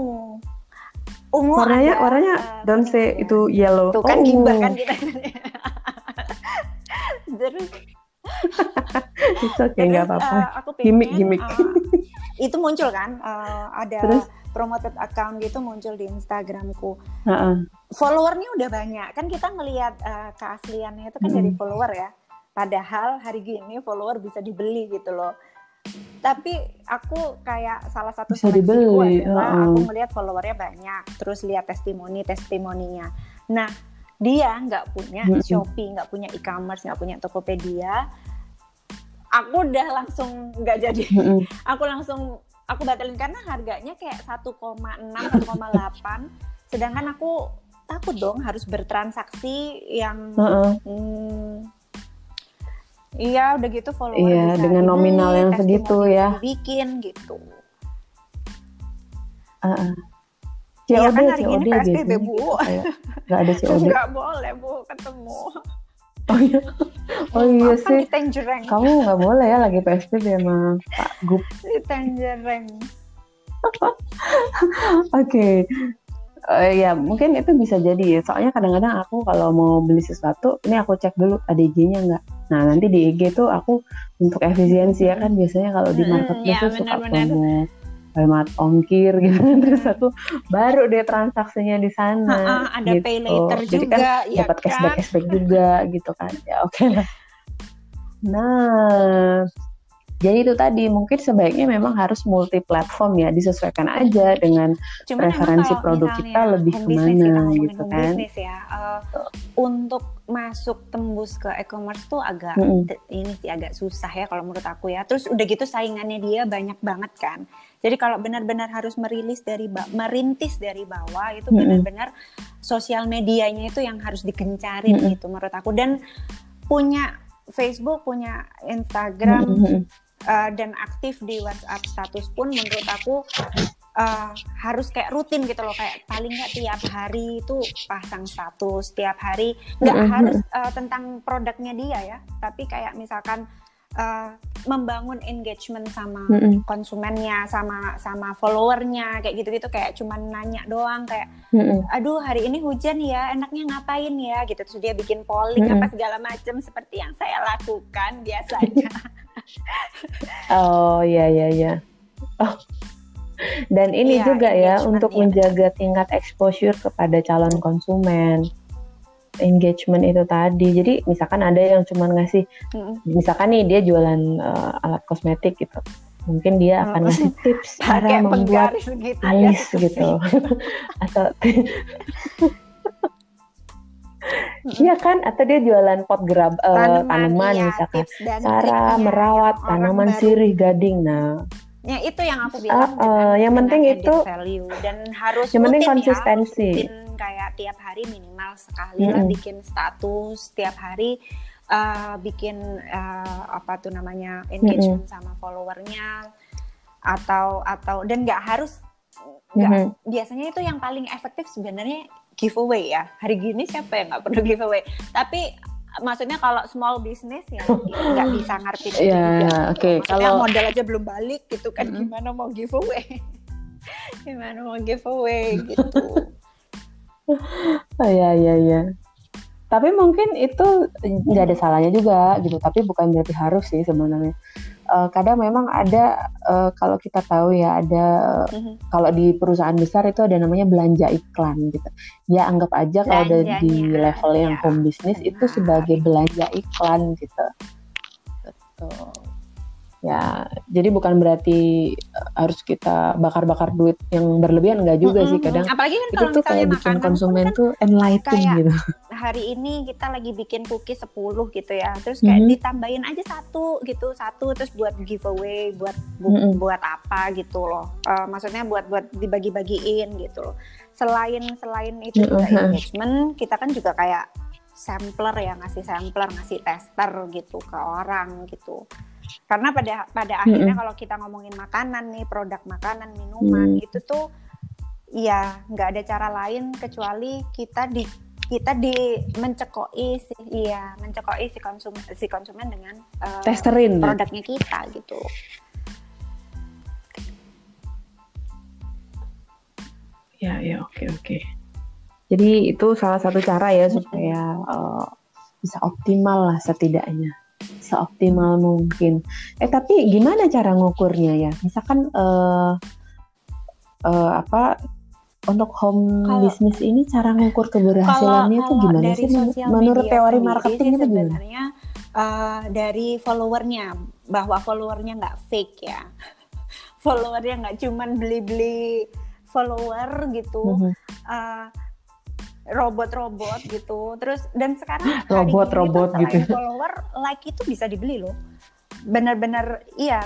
ungu warnanya ada, warnanya don't say itu yellow tuh kan oh. gibah kan kita terus *laughs* itu oke nggak apa-apa. Uh, aku gimmick gimmick. Uh, itu muncul kan uh, ada Terus? promoted account gitu muncul di Instagramku. Uh -uh. Followernya udah banyak kan kita ngelihat uh, keasliannya itu kan hmm. dari follower ya. Padahal hari gini follower bisa dibeli gitu loh. Tapi aku kayak salah satu bisa dibeli. adalah uh -uh. aku melihat followernya banyak, terus lihat testimoni testimoninya. Nah dia nggak punya mm -hmm. Shopee, nggak punya e-commerce, nggak punya Tokopedia, aku udah langsung nggak jadi mm-hmm. *laughs* aku langsung aku batalin karena harganya kayak 1,6 1,8 sedangkan aku takut dong harus bertransaksi yang uh-uh. hmm, iya udah gitu follower iya dengan ini, nominal yang segitu ya bikin gitu uh-uh. Iya kan hari ini PSBB bu, nggak ada COD. Nggak boleh bu ketemu. Oh iya, oh iya sih. Kamu nggak boleh ya lagi PSBB sama Pak Gup. Di Tangerang. *laughs* Oke. Okay. Uh, ya mungkin itu bisa jadi ya. Soalnya kadang-kadang aku kalau mau beli sesuatu, ini aku cek dulu ada IG-nya nggak. Nah nanti di IG tuh aku untuk efisiensi ya kan biasanya kalau di marketplace hmm, ya, tuh suka promo hemat ongkir gitu *laughs* terus aku baru deh transaksinya di sana ha -ha, ada gitu. pay later jadi juga, kan ya dapat cashback kan? cashback juga gitu kan ya oke okay lah *laughs* nah jadi itu tadi mungkin sebaiknya memang harus multi platform ya disesuaikan aja dengan Cuman preferensi produk kita lebih ke mana gitu kan. ya, uh, untuk masuk tembus ke e-commerce tuh agak mm -hmm. ini sih agak susah ya kalau menurut aku ya. Terus udah gitu saingannya dia banyak banget kan. Jadi kalau benar-benar harus merilis dari merintis dari bawah itu benar-benar sosial medianya itu yang harus digencarin mm -hmm. gitu menurut aku dan punya Facebook, punya Instagram mm -hmm. Uh, dan aktif di WhatsApp status pun menurut aku uh, harus kayak rutin gitu loh kayak paling nggak tiap hari itu pasang status tiap hari nggak mm -hmm. harus uh, tentang produknya dia ya tapi kayak misalkan uh, membangun engagement sama mm -hmm. konsumennya sama sama followernya kayak gitu-gitu kayak cuman nanya doang kayak mm -hmm. aduh hari ini hujan ya enaknya ngapain ya gitu terus dia bikin polling mm -hmm. apa segala macam seperti yang saya lakukan biasanya *laughs* *laughs* oh iya iya iya oh dan ini iya, juga ya untuk iya. menjaga tingkat exposure kepada calon konsumen engagement itu tadi. Jadi misalkan ada yang cuma ngasih, mm. misalkan nih dia jualan uh, alat kosmetik gitu, mungkin dia akan ngasih *laughs* tips cara membuat gitu, alis ya. gitu, *laughs* atau Iya kan, atau dia jualan pot gerab uh, tanaman, tanaman iya, misalkan, cara merawat tanaman sirih gading. Nah, ya itu yang aku bilang. Uh, uh, yang penting itu value dan harus yang penting konsistensi. Ya, kayak tiap hari minimal sekali mm -hmm. lah bikin status tiap hari uh, bikin uh, apa tuh namanya engagement mm -hmm. sama followernya atau atau dan nggak harus nggak mm -hmm. biasanya itu yang paling efektif sebenarnya giveaway ya hari gini siapa yang nggak perlu giveaway tapi maksudnya kalau small business ya nggak bisa ngarepin itu Ya, juga. oke. Maksudnya Kalau modal aja belum balik gitu kan Mm-mm. gimana mau giveaway? *laughs* gimana mau giveaway gitu. *laughs* Oh ya ya ya. Tapi mungkin itu nggak ada salahnya juga gitu. Tapi bukan berarti harus sih sebenarnya. Eh, kadang memang ada eh, kalau kita tahu ya ada Mhm. kalau di perusahaan besar itu ada namanya belanja iklan gitu. Ya anggap aja kalau ada di level yang ya. home business itu sebagai belanja iklan gitu. Betul. Ya, jadi bukan berarti eh, harus kita bakar-bakar duit yang berlebihan enggak juga sih Mm-mm. kadang. Apalagi kan Itu kalau tuh misalnya kayak bikin konsumen kan tuh enlightening kayak gitu. hari ini kita lagi bikin cookies 10 gitu ya. Terus kayak Mhm. ditambahin aja satu gitu, satu terus buat giveaway, buat bu- Mhm. buat apa gitu loh. Eh, maksudnya buat buat dibagi-bagiin gitu loh. Selain selain itu juga Mhm. engagement, kita kan juga kayak sampler ya, ngasih sampler, ngasih tester gitu ke orang gitu. Karena pada pada akhirnya kalau kita ngomongin makanan nih, produk makanan, minuman Hmm. itu tuh ya nggak ada cara lain kecuali kita di kita di mencekoi si iya mencekoi si konsumen si konsumen dengan eh, Testerin. ya? produknya kita gitu. Ya, ya, oke, oke. Jadi itu salah satu cara ya supaya eh, bisa optimal lah setidaknya, seoptimal mungkin. Eh tapi gimana cara ngukurnya ya? Misalkan eh eh, apa untuk home Kalau- business ini cara ngukur keberhasilannya itu gimana dari sih? Menurut teori marketing itu gimana? sebenarnya eh, dari followernya bahwa followernya nggak fake ya *laughs* followernya nggak cuman beli-beli follower gitu Mhm. eh, robot-robot gitu terus dan sekarang *gasps* Robot-robot gitu. follower like itu bisa dibeli loh benar-benar iya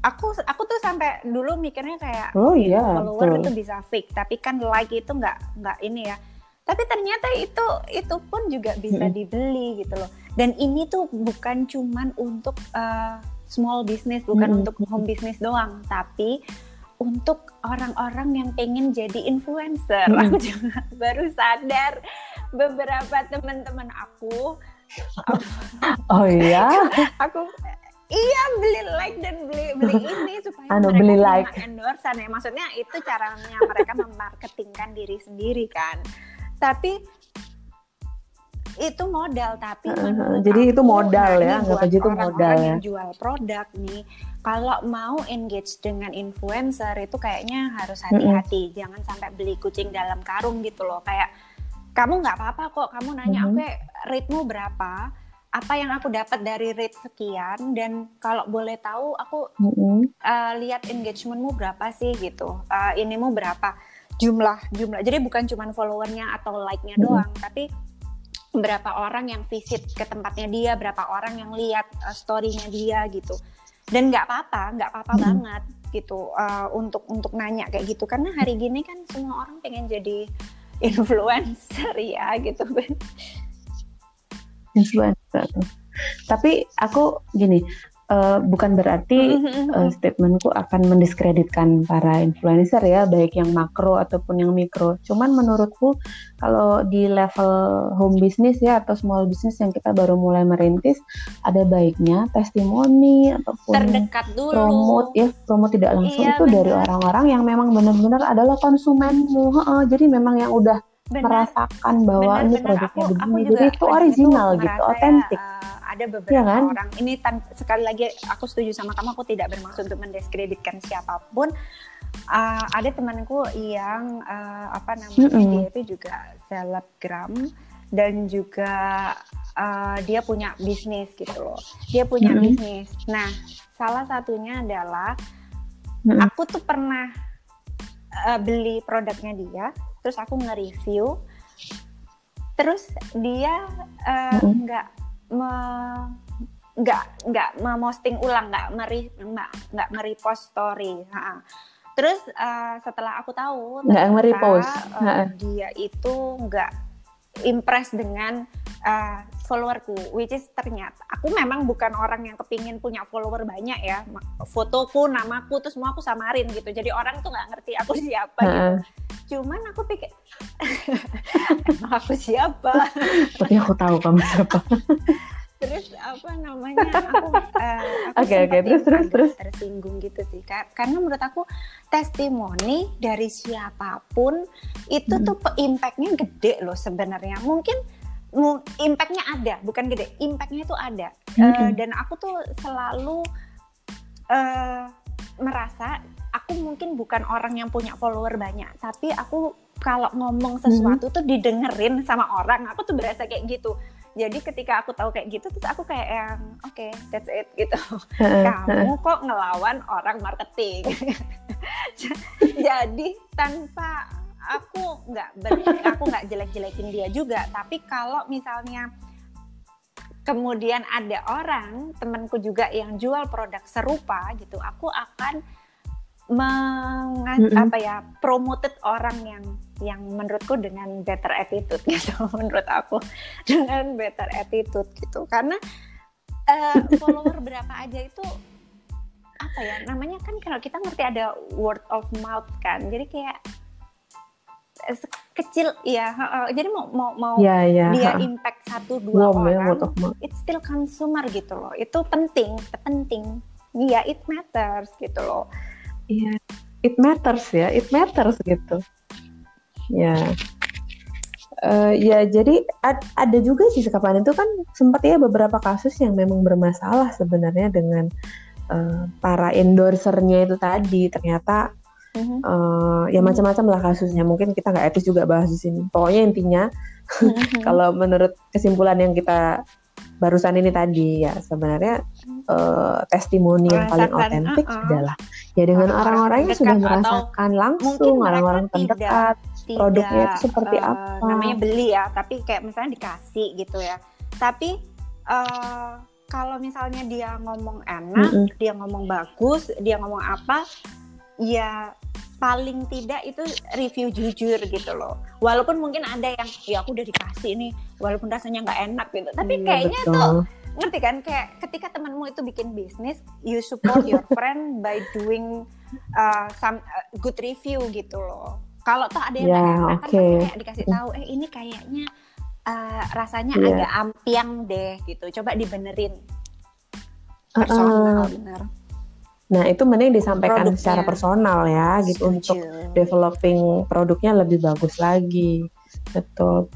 aku aku tuh sampai dulu mikirnya kayak Oh iya, follower betul. itu bisa fake tapi kan like itu nggak nggak ini ya tapi ternyata itu itu pun juga bisa Mm-mm. dibeli gitu loh dan ini tuh bukan cuman untuk uh, small business bukan Mm-mm. untuk home business doang tapi untuk orang-orang yang pengen jadi influencer. Mm-mm. aku juga baru sadar beberapa teman-teman aku. Oh iya, aku iya beli like dan beli beli ini supaya Anu, mereka beli like. endorsean ya. Maksudnya itu caranya mereka *laughs* memarketingkan diri sendiri kan. Tapi itu modal tapi menurut jadi itu modal ya, buat aja itu modal ya. yang jual produk nih. Kalau mau engage dengan influencer itu kayaknya harus hati-hati. Jangan sampai beli kucing dalam karung gitu loh. Kayak kamu nggak apa-apa kok kamu nanya Mhm. oke rate-mu berapa? Apa yang aku dapat dari rate sekian? Dan kalau boleh tahu aku Mm-mm. uh, lihat engagementmu berapa sih? Gitu. Uh, inimu berapa? Jumlah jumlah. Jadi bukan cuma followernya atau like-nya Mm-mm. doang tapi berapa orang yang visit ke tempatnya dia berapa orang yang lihat uh, story-nya dia gitu dan nggak apa-apa nggak apa-apa Mm-mm. banget gitu uh, untuk untuk nanya kayak gitu karena hari gini kan semua orang pengen jadi *laughs* influencer ya gitu *laughs* influencer. Tapi aku gini, eh, bukan berarti eh, statementku akan mendiskreditkan para influencer ya, baik yang makro ataupun yang mikro. Cuman menurutku kalau di level home business ya atau small business yang kita baru mulai merintis, ada baiknya testimoni ataupun terdekat dulu promote ya, promote tidak langsung Iya, itu dari benar. orang-orang yang memang benar-benar adalah konsumenmu. Heeh, jadi memang yang udah Benar. merasakan bahwa ini Benar-benar produknya begini. Jadi itu original itu gitu, ya, otentik. eh, ada beberapa Iya kan? orang ini tan- sekali lagi aku setuju sama kamu aku tidak bermaksud untuk mendiskreditkan siapa pun Eh, ada temanku yang eh, apa namanya Mm-mm. dia itu juga selebgram dan juga eh, dia punya bisnis gitu loh dia punya Mm-mm. bisnis nah salah satunya adalah Mm-mm. aku tuh pernah eh, beli produknya dia terus aku nge-review terus dia nggak me- nggak nggak memosting ulang nggak meri nggak nggak nge-repost story Ha-ha. terus eh, setelah aku tahu Nggak eh, Ha-ha. dia itu nggak impress dengan uh, followerku, which is ternyata aku memang bukan orang yang kepingin punya follower banyak ya. Fotoku, namaku, tuh semua aku samarin gitu. Jadi orang tuh nggak ngerti aku *laughs* siapa gitu. Cuman aku pikir, *laughs* emang aku siapa? Tapi aku tahu kamu siapa. *laughs* terus apa namanya aku *laughs* uh, oke oke terus terus terus tersinggung gitu sih karena menurut aku testimoni dari siapa pun itu hmm. tuh impactnya gede loh sebenarnya mungkin impactnya ada bukan gede impactnya itu ada mm -hmm. uh, dan aku tuh selalu uh, merasa aku mungkin bukan orang yang punya follower banyak tapi aku kalau ngomong sesuatu mm -hmm. tuh didengerin sama orang aku tuh berasa kayak gitu jadi ketika aku tahu kayak gitu terus aku kayak yang oke okay, that's it gitu. Kamu kok ngelawan orang marketing? *laughs* Jadi tanpa aku nggak aku nggak jelek-jelekin dia juga tapi kalau misalnya kemudian ada orang temanku juga yang jual produk serupa gitu aku akan mengas mm -hmm. apa ya promoted orang yang yang menurutku dengan better attitude gitu *laughs* menurut aku dengan better attitude gitu. Karena uh, follower *laughs* berapa aja itu apa ya namanya kan kalau kita ngerti ada word of mouth kan jadi kayak kecil ya uh, jadi mau mau mau yeah, yeah, dia impact satu dua Warm, ya, orang ya, it's still consumer gitu loh itu penting penting. Iya yeah, it matters gitu loh iya yeah, it matters ya it matters gitu ya yeah. Uh, ya jadi ad, ada juga sih sekapan itu kan sempat ya beberapa kasus yang memang bermasalah sebenarnya dengan uh, para endorsernya itu tadi ternyata Uh-huh. Uh, ya macam-macam lah kasusnya. Mungkin kita nggak etis juga bahas di sini. Pokoknya intinya uh-huh. *laughs* kalau menurut kesimpulan yang kita barusan ini tadi ya sebenarnya uh, testimoni yang paling otentik uh-uh. adalah ya dengan orang-orang yang sudah merasakan langsung orang-orang terdekat tidak, produknya itu seperti uh, apa. Namanya beli ya, tapi kayak misalnya dikasih gitu ya. Tapi uh, kalau misalnya dia ngomong enak, mm -hmm. dia ngomong bagus, dia ngomong apa, ya paling tidak itu review jujur gitu loh. Walaupun mungkin ada yang ya aku udah dikasih nih, walaupun rasanya nggak enak gitu. Tapi iya, kayaknya betul. tuh ngerti kan kayak ketika temanmu itu bikin bisnis, you support your *laughs* friend by doing uh, some uh, good review gitu loh. Kalau tuh ada yang yeah, enak okay. kan kayak dikasih tahu, eh ini kayaknya uh, rasanya yeah. agak ampiang deh gitu. Coba dibenerin. Personal uh, uh. bener Nah, itu mending disampaikan produknya. secara personal ya gitu Setuju. untuk developing produknya lebih bagus lagi. Betul.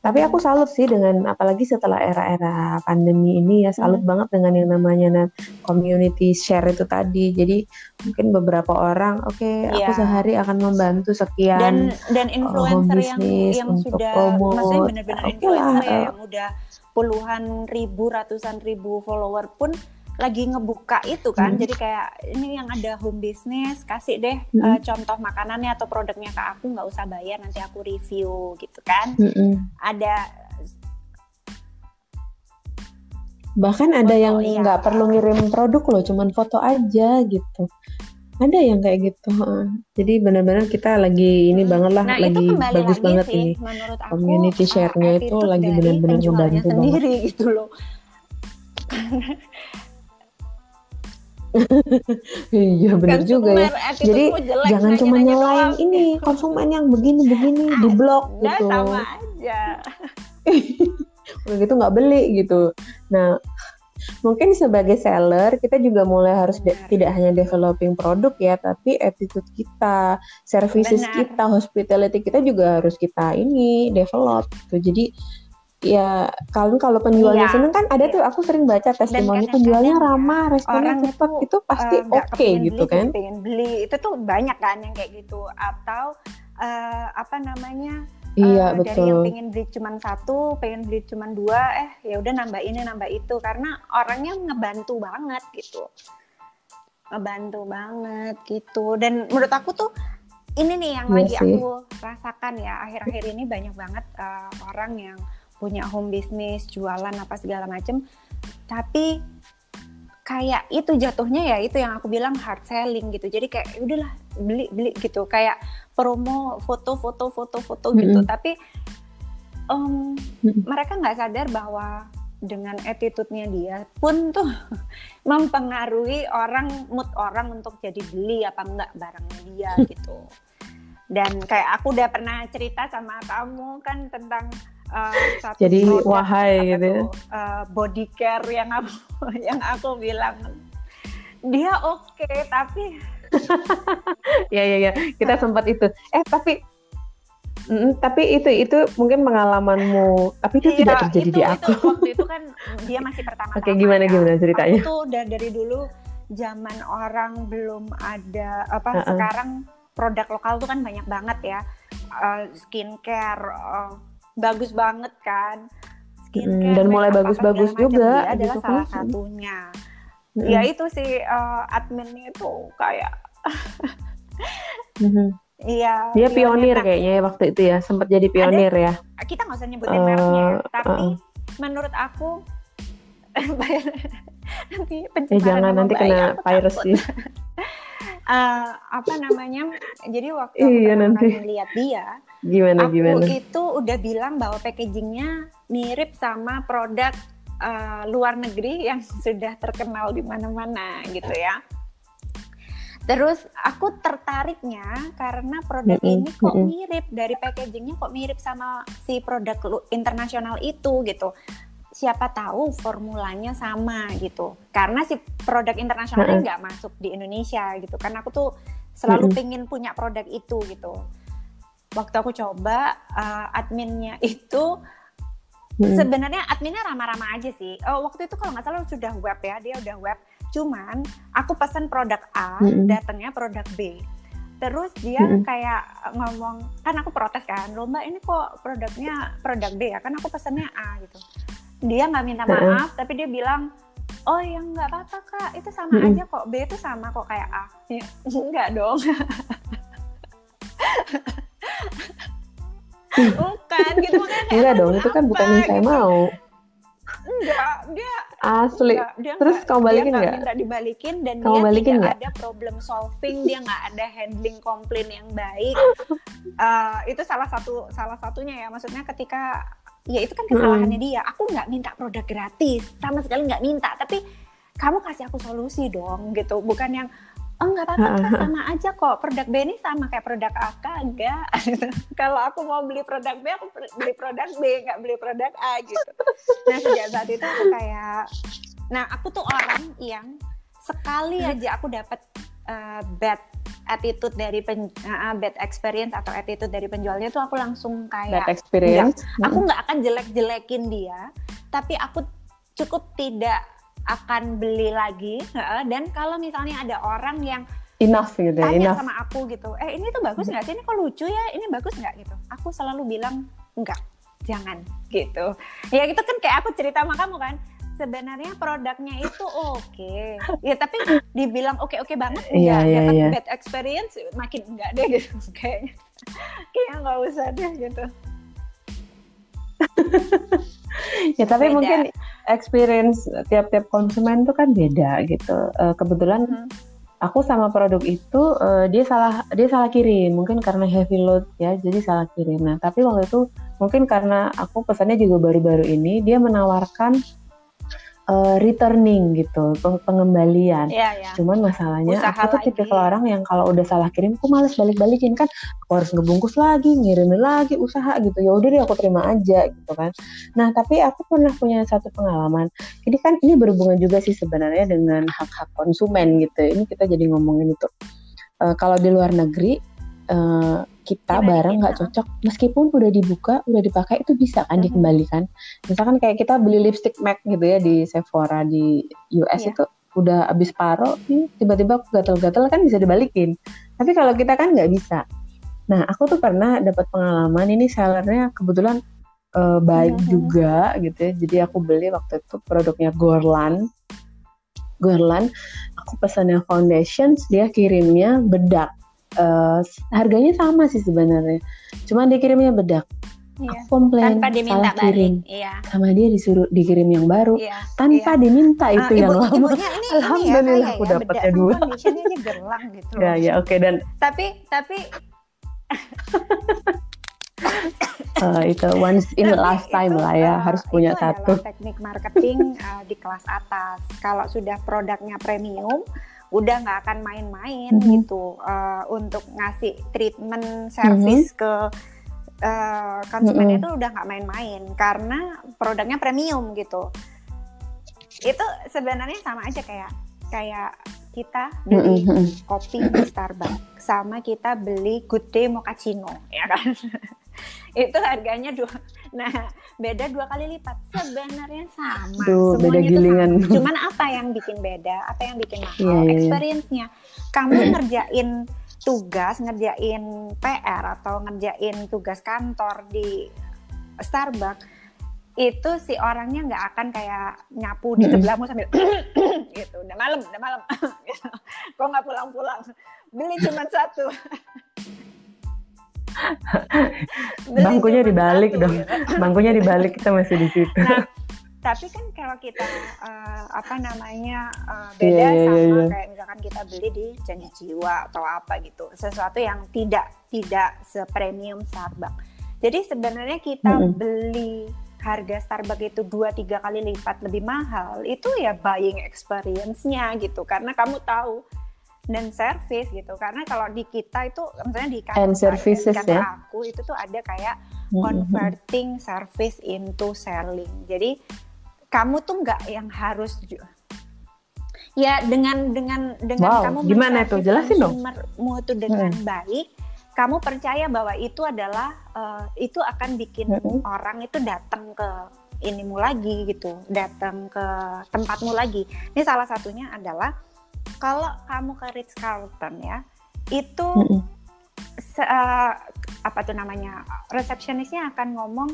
Tapi aku salut sih dengan apalagi setelah era-era pandemi ini ya salut hmm. banget dengan yang namanya community share itu tadi. Jadi mungkin beberapa orang, oke, okay, yeah. aku iya. sehari akan membantu sekian dan dan eh, influencer uh, yang yang untuk sudah promote. maksudnya benar-benar influencer ya, yang udah puluhan ribu, ratusan ribu follower pun lagi ngebuka itu kan. Hmm. Jadi kayak ini yang ada home business, kasih deh hmm. uh, contoh makanannya atau produknya ke aku nggak usah bayar nanti aku review gitu kan. Hmm. Ada bahkan ada foto, yang iya. nggak iya. perlu ngirim produk loh, cuman foto aja gitu. Ada yang kayak gitu. Jadi benar-benar kita lagi ini banget lah, nah, lagi bagus lagi banget sih, ini. Community share-nya itu lagi benar-benar membantu sendiri banget. *laughs* gitu loh. *laughs* iya benar juga ya. Jadi jangan cuma nyalain ini konsumen yang begini-begini di blog gitu. sama aja. *laughs* Udah gitu nggak beli gitu. Nah mungkin sebagai seller kita juga mulai harus tidak hanya developing produk ya, tapi attitude kita, services Benar. kita, hospitality kita juga harus kita ini develop gitu. Jadi ya kalau kalau penjualnya iya. seneng kan ada tuh aku sering baca testimoni penjualnya ramah responnya cepat itu pasti uh, oke okay, gitu beli, kan pengen beli itu tuh banyak kan yang kayak gitu atau uh, apa namanya Iya uh, betul. Dari yang pengen beli cuma satu, pengen beli cuma dua, eh ya udah nambah ini nambah itu karena orangnya ngebantu banget gitu, ngebantu banget gitu. Dan menurut aku tuh ini nih yang iya lagi sih. aku rasakan ya akhir-akhir ini banyak banget uh, orang yang punya home business, jualan apa segala macem. Tapi kayak itu jatuhnya ya itu yang aku bilang hard selling gitu. Jadi kayak ya udahlah beli beli gitu. Kayak promo foto foto foto foto gitu. Mm -hmm. Tapi um, mereka nggak sadar bahwa dengan attitude-nya dia pun tuh *laughs* mempengaruhi orang mood orang untuk jadi beli apa enggak barangnya dia gitu. Dan kayak aku udah pernah cerita sama kamu kan tentang uh, satu jadi wahai gitu ya. uh, body care yang aku *laughs* yang aku bilang dia oke okay, tapi *laughs* ya ya ya kita sempat itu eh tapi Mm, tapi itu itu mungkin pengalamanmu, tapi itu iya, tidak terjadi itu, di aku. Itu, waktu itu kan dia masih pertama. *laughs* Oke, okay, gimana ya. gimana ceritanya? Aku tuh udah dari dulu zaman orang belum ada apa uh -uh. sekarang produk lokal tuh kan banyak banget ya uh, skincare uh, bagus banget kan skincare hmm, dan mulai bagus-bagus juga dia adalah salah kan. satunya hmm. ya itu sih uh, adminnya itu kayak *laughs* hmm. Iya. Dia pionir, pionir kayaknya ya waktu itu ya, sempat jadi pionir ada, ya. Kita nggak usah nyebutin uh, mereknya, tapi uh, menurut aku *laughs* nanti pencemaran *laughs* eh, jangan nanti kena piracy. uh, apa namanya? Jadi waktu iya, nanti. lihat dia, gimana aku gimana? itu udah bilang bahwa packagingnya mirip sama produk uh, luar negeri yang *laughs* sudah terkenal di mana-mana gitu ya. Terus aku tertariknya karena produk mm -hmm. ini kok mirip dari packagingnya kok mirip sama si produk internasional itu gitu. Siapa tahu formulanya sama gitu. Karena si produk internasionalnya nggak mm -hmm. masuk di Indonesia gitu. Kan aku tuh selalu mm -hmm. pengen punya produk itu gitu. Waktu aku coba uh, adminnya itu hmm. sebenarnya adminnya ramah-ramah aja sih. Oh, waktu itu kalau nggak salah sudah web ya, dia udah web Cuman aku pesan produk A, mm-hmm. datangnya produk B. Terus dia mm-hmm. kayak ngomong, kan aku protes kan, lo mbak ini kok produknya produk B ya, kan aku pesannya A gitu. Dia nggak minta maaf, mm-hmm. tapi dia bilang, oh ya nggak apa-apa kak, itu sama mm-hmm. aja kok, B itu sama kok kayak A. Ya, *laughs* enggak dong. *laughs* bukan gitu makanya enggak dong itu kan bukan yang saya gitu. mau. Enggak dia asli. enggak, dia terus enggak, kamu balikin nggak minta dibalikin dan kamu dia balikin tidak gak? ada problem solving dia nggak ada handling komplain yang baik. Uh, *laughs* itu salah satu salah satunya ya. Maksudnya ketika ya itu kan kesalahannya hmm. dia. Aku nggak minta produk gratis sama sekali nggak minta. Tapi kamu kasih aku solusi dong gitu. Bukan yang oh nggak apa-apa sama aja kok. Produk B ini sama kayak produk A enggak. *laughs* Kalau aku mau beli produk B aku beli produk B nggak beli produk A gitu. Nah sejak saat itu aku kayak nah aku tuh orang yang sekali aja aku dapat uh, bad attitude dari pen, uh, bad experience atau attitude dari penjualnya tuh aku langsung kayak bad experience. enggak, aku nggak akan jelek-jelekin dia tapi aku cukup tidak akan beli lagi dan kalau misalnya ada orang yang enough gitu ya, tanya enough. sama aku gitu eh ini tuh bagus nggak sih? Ini kok lucu ya? Ini bagus nggak? Gitu. Aku selalu bilang enggak jangan. Gitu. Ya itu kan kayak aku cerita sama kamu kan sebenarnya produknya itu oke. Okay. ya tapi dibilang oke okay, oke okay banget iya, enggak yeah, yeah, yeah. bad experience makin enggak deh gitu *laughs* kayaknya. Kayaknya nggak usah deh gitu *laughs* ya tapi beda. mungkin experience tiap-tiap konsumen itu kan beda gitu. Uh, kebetulan hmm. aku sama produk itu uh, dia salah dia salah kirim, mungkin karena heavy load ya, jadi salah kirim. Nah tapi waktu itu mungkin karena aku pesannya juga baru-baru ini, dia menawarkan uh, returning gitu, pengembalian. Yeah, yeah. Cuman masalahnya Usaha aku tuh tipe orang yang kalau udah salah kirim, aku males balik-balikin kan. Aku harus ngebungkus lagi, ngirimin lagi usaha gitu. Ya udah deh aku terima aja gitu kan. Nah tapi aku pernah punya satu pengalaman. Jadi kan ini berhubungan juga sih sebenarnya dengan hak-hak konsumen gitu. Ini kita jadi ngomongin itu. Uh, kalau di luar negeri uh, kita Gimana barang nggak cocok meskipun udah dibuka udah dipakai itu bisa kan mm -hmm. dikembalikan. Misalkan kayak kita beli lipstick MAC gitu ya di Sephora di US yeah. itu udah habis paro tiba-tiba gatel-gatel kan bisa dibalikin. Tapi kalau kita kan nggak bisa. Nah aku tuh pernah dapat pengalaman ini sellernya kebetulan uh, baik mm -hmm. juga gitu ya. Jadi aku beli waktu itu produknya Gorlan Gorlan aku pesannya foundation dia kirimnya bedak uh, harganya sama sih sebenarnya cuma dikirimnya bedak iya. aku komplain tanpa diminta salah kirim iya. sama dia disuruh dikirim yang baru iya. tanpa iya. diminta itu uh, yang ibu, lama ibunya ini, alhamdulillah ini ya, aku ya, dapatnya dua gerlang gitu ya ya oke okay, dan tapi tapi uh, *laughs* itu once in a lifetime lah ya uh, harus punya itu satu. teknik marketing uh, di kelas atas. Kalau sudah produknya premium, udah nggak akan main-main mm -hmm. gitu uh, untuk ngasih treatment service mm -hmm. ke uh, konsumen mm -hmm. itu udah nggak main-main karena produknya premium gitu. Itu sebenarnya sama aja kayak kayak kita beli mm -hmm. kopi di Starbucks sama kita beli Good Day Mochaccino ya kan *laughs* itu harganya dua nah beda dua kali lipat. Sebenarnya sama. Duh, semuanya beda gilingan. sama. Cuman apa yang bikin beda? Apa yang bikin mahal? Yeah, yeah, yeah. experience-nya. Kamu ngerjain tugas ngerjain PR atau ngerjain tugas kantor di Starbucks itu si orangnya nggak akan kayak nyapu di sebelahmu sambil *clears throat* gitu. Udah malam udah malam. *clears throat* Gitu. kok nggak pulang-pulang? Beli cuma satu *laughs* *laughs* *laughs* bangkunya dibalik dong gitu. bangkunya dibalik kita masih di situ nah, *laughs* tapi kan kalau kita uh, apa namanya uh, beda yeah, yeah, sama yeah, yeah. kayak misalkan kita beli di janji jiwa atau apa gitu sesuatu yang tidak tidak sepremium Starbucks jadi sebenarnya kita mm -hmm. beli harga Starbucks itu dua tiga kali lipat lebih mahal itu ya buying experience-nya gitu karena kamu tahu dan service gitu karena kalau di kita itu misalnya di kantor, services, kantor ya? aku itu tuh ada kayak converting service into selling jadi kamu tuh nggak yang harus ya dengan dengan dengan wow, kamu gimana itu jelasin dong itu dengan hmm. baik kamu percaya bahwa itu adalah uh, itu akan bikin hmm. orang itu datang ke inimu lagi gitu datang ke tempatmu lagi ini salah satunya adalah kalau kamu ke Ritz Carlton ya itu mm -hmm. se, uh, apa tuh namanya resepsionisnya akan ngomong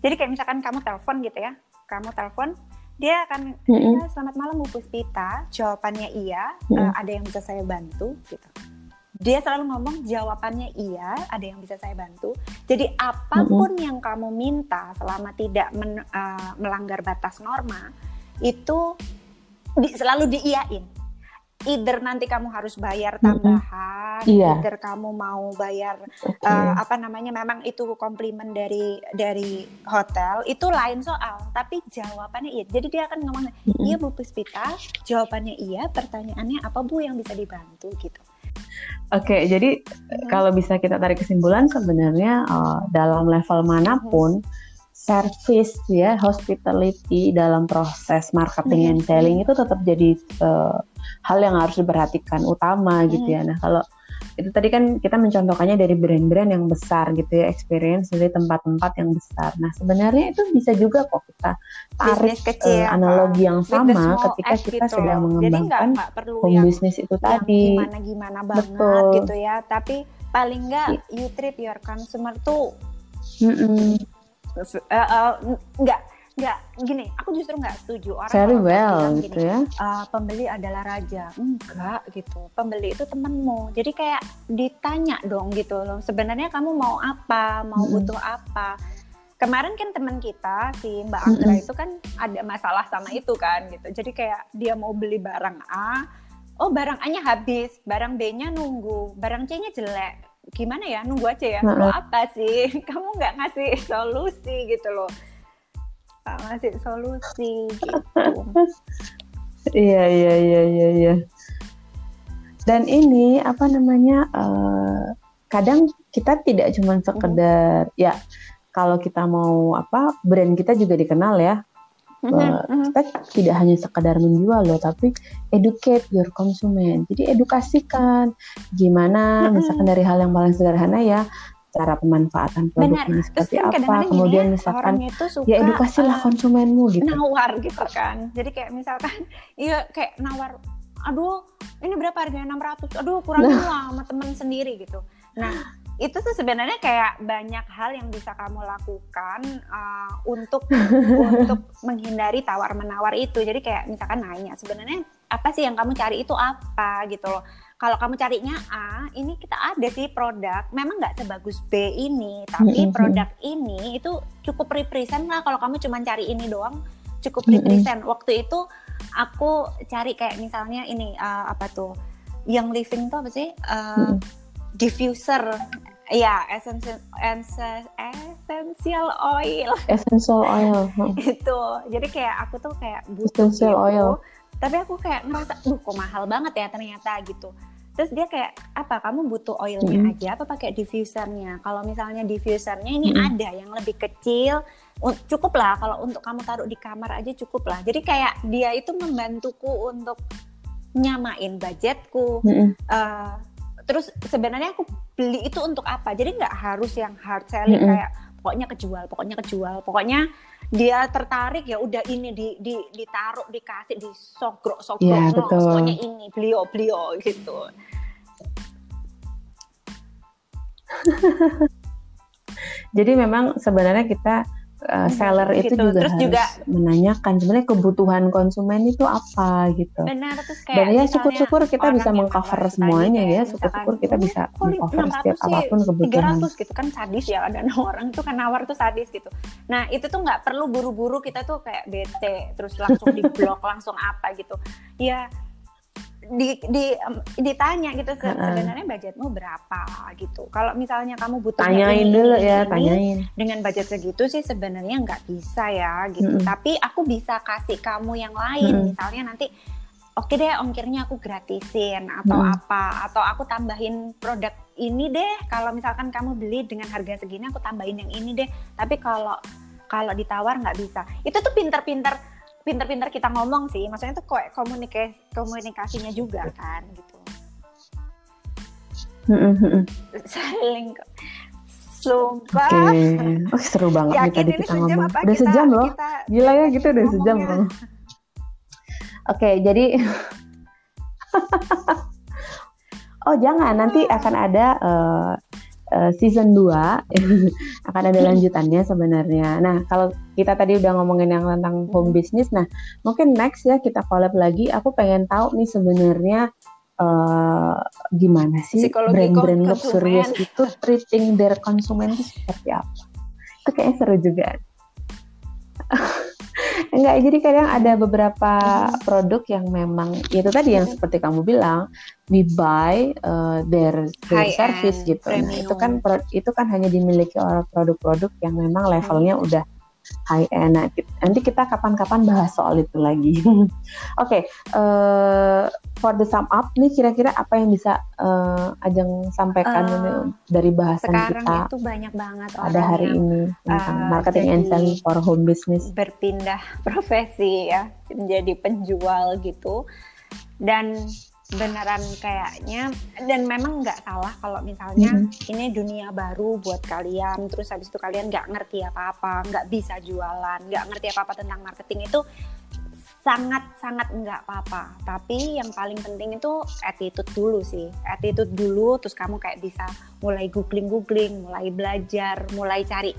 jadi kayak misalkan kamu telepon gitu ya kamu telepon dia akan mm -hmm. selamat malam Bu Puspita jawabannya iya mm -hmm. uh, ada yang bisa saya bantu gitu dia selalu ngomong jawabannya iya ada yang bisa saya bantu jadi apa pun mm -hmm. yang kamu minta selama tidak men, uh, melanggar batas norma itu di, selalu diiyain either nanti kamu harus bayar tambahan, mm -hmm. yeah. either kamu mau bayar okay. uh, eh, apa namanya memang itu komplimen dari dari hotel itu lain soal, tapi jawabannya iya. Jadi dia akan ngomong, mm -hmm. iya Bu Puspita, jawabannya iya, pertanyaannya apa Bu yang bisa dibantu gitu. Oke, okay, jadi hmm. kalau bisa kita tarik kesimpulan sebenarnya uh, dalam level mana pun hmm. service ya hospitality dalam proses marketing hmm. and selling itu tetap jadi uh, hal yang harus diperhatikan utama gitu ya. Hmm. Nah kalau itu tadi kan kita mencontohkannya dari brand-brand yang besar gitu ya, experience dari tempat-tempat yang besar. Nah sebenarnya itu bisa juga kok kita tarik kecil, uh, analogi yang sama ketika kita gitu sedang mengembangkan home business itu tadi. Gimana-gimana banget Betul. gitu ya, tapi paling nggak you treat your consumer tuh mm -mm. Uh, uh, nggak nggak gini aku justru nggak setuju. Orang very well gitu gini, ya. Uh, pembeli adalah raja. Enggak gitu. Pembeli itu temenmu jadi kayak ditanya dong gitu loh. Sebenarnya kamu mau apa? Mau mm-hmm. butuh apa? Kemarin kan teman kita si Mbak Anggra mm-hmm. itu kan ada masalah sama itu kan gitu. Jadi kayak dia mau beli barang A oh barang A nya habis barang B nya nunggu barang C nya jelek. Gimana ya? Nunggu aja ya. Lo apa sih? *laughs* Kamu nggak ngasih solusi gitu loh ngasih solusi gitu. *laughs* iya iya iya iya iya. Dan ini apa namanya uh, kadang kita tidak cuma sekedar mm-hmm. ya kalau kita mau apa brand kita juga dikenal ya. Uh, kita tidak hanya sekedar menjual loh, tapi educate your consumer. Jadi edukasikan gimana, misalkan dari hal yang paling sederhana ya, cara pemanfaatan produk ini seperti kan apa? kemudian ya, misalkan itu suka, ya edukasilah uh, konsumenmu gitu. nawar gitu kan. Jadi kayak misalkan *laughs* iya kayak nawar aduh ini berapa harganya? 600 aduh kurang nah. sama temen sendiri gitu. Nah itu tuh sebenarnya kayak banyak hal yang bisa kamu lakukan uh, untuk *laughs* untuk menghindari tawar menawar itu. Jadi kayak misalkan nanya sebenarnya apa sih yang kamu cari? Itu apa? gitu. loh kalau kamu carinya A, ini kita ada sih produk, memang nggak sebagus B ini, tapi produk ini itu cukup represent lah kalau kamu cuma cari ini doang, cukup represent. Waktu itu aku cari kayak misalnya ini uh, apa tuh, yang living tuh apa sih, uh, diffuser Iya, essential, essential oil. *laughs* Essential oil. itu. Jadi kayak aku tuh kayak butuh essential gitu, oil. Tapi aku kayak ngerasa, duh kok mahal banget ya ternyata gitu. Terus dia kayak apa? Kamu butuh oilnya mm. aja apa pakai diffusernya? Kalau misalnya diffusernya ini mm. ada yang lebih kecil, cukup lah kalau untuk kamu taruh di kamar aja cukup lah. Jadi kayak dia itu membantuku untuk nyamain budgetku. Mm. Uh, terus sebenarnya aku beli itu untuk apa jadi nggak harus yang hard selling mm -hmm. kayak pokoknya kejual pokoknya kejual pokoknya dia tertarik ya udah ini di, di ditaruh dikasih di sogrok yeah, no, pokoknya ini beliau beliau gitu. *laughs* Jadi memang sebenarnya kita uh, seller gitu. itu juga Terus harus juga, menanyakan sebenarnya kebutuhan konsumen itu apa gitu. Benar terus kayak Dan ya syukur-syukur kita bisa mengcover semuanya ya, syukur-syukur kita bisa mengcover setiap apa pun kebutuhan. 300 gitu kan sadis ya ada *laughs* orang tuh kan nawar tuh sadis gitu. Nah, itu tuh nggak perlu buru-buru kita tuh kayak bete terus langsung di blok *laughs* langsung apa gitu. Ya di, di um, ditanya gitu se sebenarnya budgetmu berapa gitu. Kalau misalnya kamu butuh tanyain ini, dulu ya, ini, tanyain. Dengan budget segitu sih sebenarnya nggak bisa ya gitu. -hmm. Tapi aku bisa kasih kamu yang lain. -hmm. Misalnya nanti oke okay deh ongkirnya aku gratisin atau -hmm. apa atau aku tambahin produk ini deh. Kalau misalkan kamu beli dengan harga segini aku tambahin yang ini deh. Tapi kalau kalau ditawar nggak bisa. Itu tuh pinter-pinter pinter-pinter kita ngomong sih. Maksudnya tuh kok komunikasi komunikasinya juga kan gitu. Saling sumpah. Okay. oh, seru banget nih tadi kita ngomong. udah kita, sejam loh. kita, gila ya gitu udah sejam loh oke okay, jadi *laughs* oh jangan. Nanti akan ada uh, uh, season 2 *laughs* akan ada lanjutannya sebenarnya. Nah, kalau kita tadi udah ngomongin yang tentang home business, nah mungkin next ya kita collab lagi. Aku pengen tahu nih sebenarnya uh, gimana sih brand-brand luxurious itu *laughs* treating their konsumen itu seperti apa? Itu kayaknya seru juga. *laughs* Enggak, jadi kadang ada beberapa produk yang memang itu tadi yang seperti kamu bilang, we buy uh, their, their service gitu. Nah, itu kan itu kan hanya dimiliki oleh produk-produk yang memang levelnya hmm. udah high end. Nah, nanti kita kapan-kapan bahas soal itu lagi. *laughs* Oke, okay, uh, for the sum up nih kira-kira apa yang bisa uh, Ajeng sampaikan uh, dari bahasan sekarang kita? itu banyak banget pada hari yang, ini tentang uh, marketing and selling for home business. Berpindah *laughs* profesi ya menjadi penjual gitu dan beneran kayaknya. Dan memang nggak salah kalau misalnya mm -hmm. ini dunia baru buat kalian terus habis itu kalian nggak ngerti apa-apa nggak bisa jualan nggak ngerti apa-apa tentang marketing itu sangat sangat nggak apa-apa. Tapi yang paling penting itu attitude dulu sih. Attitude dulu terus kamu kayak bisa mulai googling googling mulai belajar mulai cari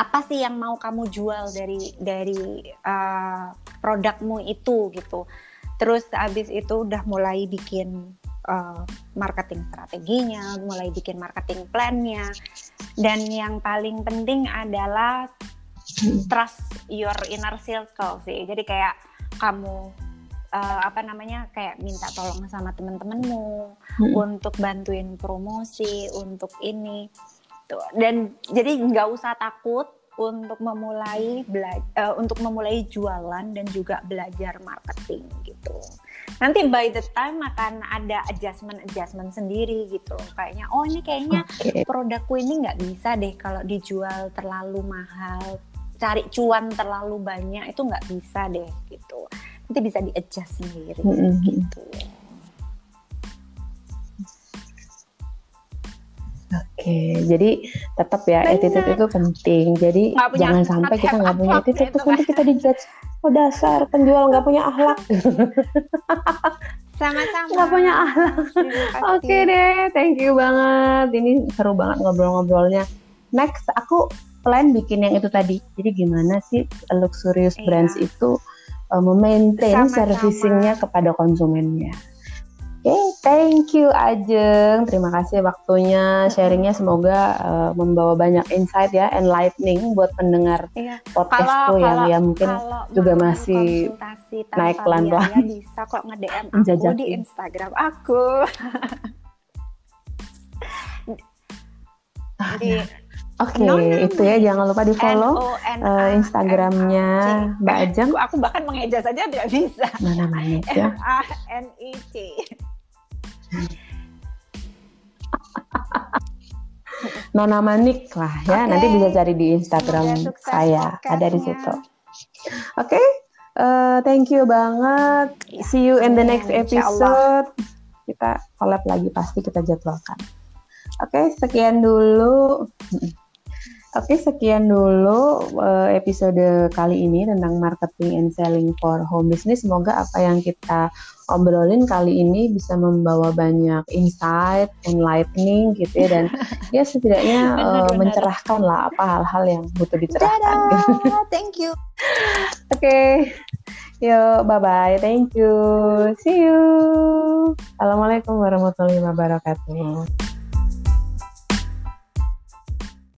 apa sih yang mau kamu jual dari dari uh, produkmu itu gitu terus abis itu udah mulai bikin uh, marketing strateginya, mulai bikin marketing plannya, dan yang paling penting adalah trust your inner circle sih. Jadi kayak kamu uh, apa namanya kayak minta tolong sama temen-temenmu hmm. untuk bantuin promosi, untuk ini, tuh. dan jadi nggak usah takut untuk memulai bela uh, untuk memulai jualan dan juga belajar marketing gitu. Nanti by the time akan ada adjustment adjustment sendiri gitu Kayaknya oh ini kayaknya okay. produkku ini nggak bisa deh kalau dijual terlalu mahal. Cari cuan terlalu banyak itu nggak bisa deh gitu. Nanti bisa di adjust sendiri mm -hmm. gitu. Oke, jadi tetap ya Bener. attitude itu penting. Jadi jangan sampai kita nggak punya attitude terus nanti kita dijudge. Oh dasar penjual nggak punya akhlak. Sama-sama. Nggak punya akhlak. Oke okay deh, thank you banget. Ini seru banget ngobrol-ngobrolnya. Next, aku plan bikin yang itu tadi. Jadi gimana sih luxurious iya. brands itu uh, memaintain servicingnya kepada konsumennya. Oke, okay, thank you Ajeng. Terima kasih waktunya, sharingnya semoga uh, membawa banyak insight ya, enlightening buat pendengar iya. podcastku kalau, yang kalau, ya mungkin juga masih naik pelan-pelan. Bisa kok nge-DM *laughs* aku di Instagram aku. *laughs* Oke, okay, itu ya jangan lupa di follow uh, Instagramnya Mbak Ajeng. Aku, bahkan mengeja saja tidak bisa. Mana namanya *laughs* ya? A N I C. *laughs* Nona Manik lah ya. Okay. Nanti bisa cari di Instagram saya. Ada di situ. Oke. Okay. Uh, thank you banget. Ya, See you in the next episode. Kita collab lagi pasti kita jadwalkan. Oke, okay, sekian dulu. Oke, sekian dulu eh, episode kali ini tentang marketing and selling for home business. Semoga apa yang kita obrolin kali ini bisa membawa banyak insight, enlightening gitu ya dan *laughs* ya setidaknya uh, mencerahkan lah apa hal-hal yang butuh dicerahkan. Dadah, *laughs* thank you. Oke. Okay. Yuk, bye-bye. Thank you. See you. Assalamualaikum warahmatullahi wabarakatuh.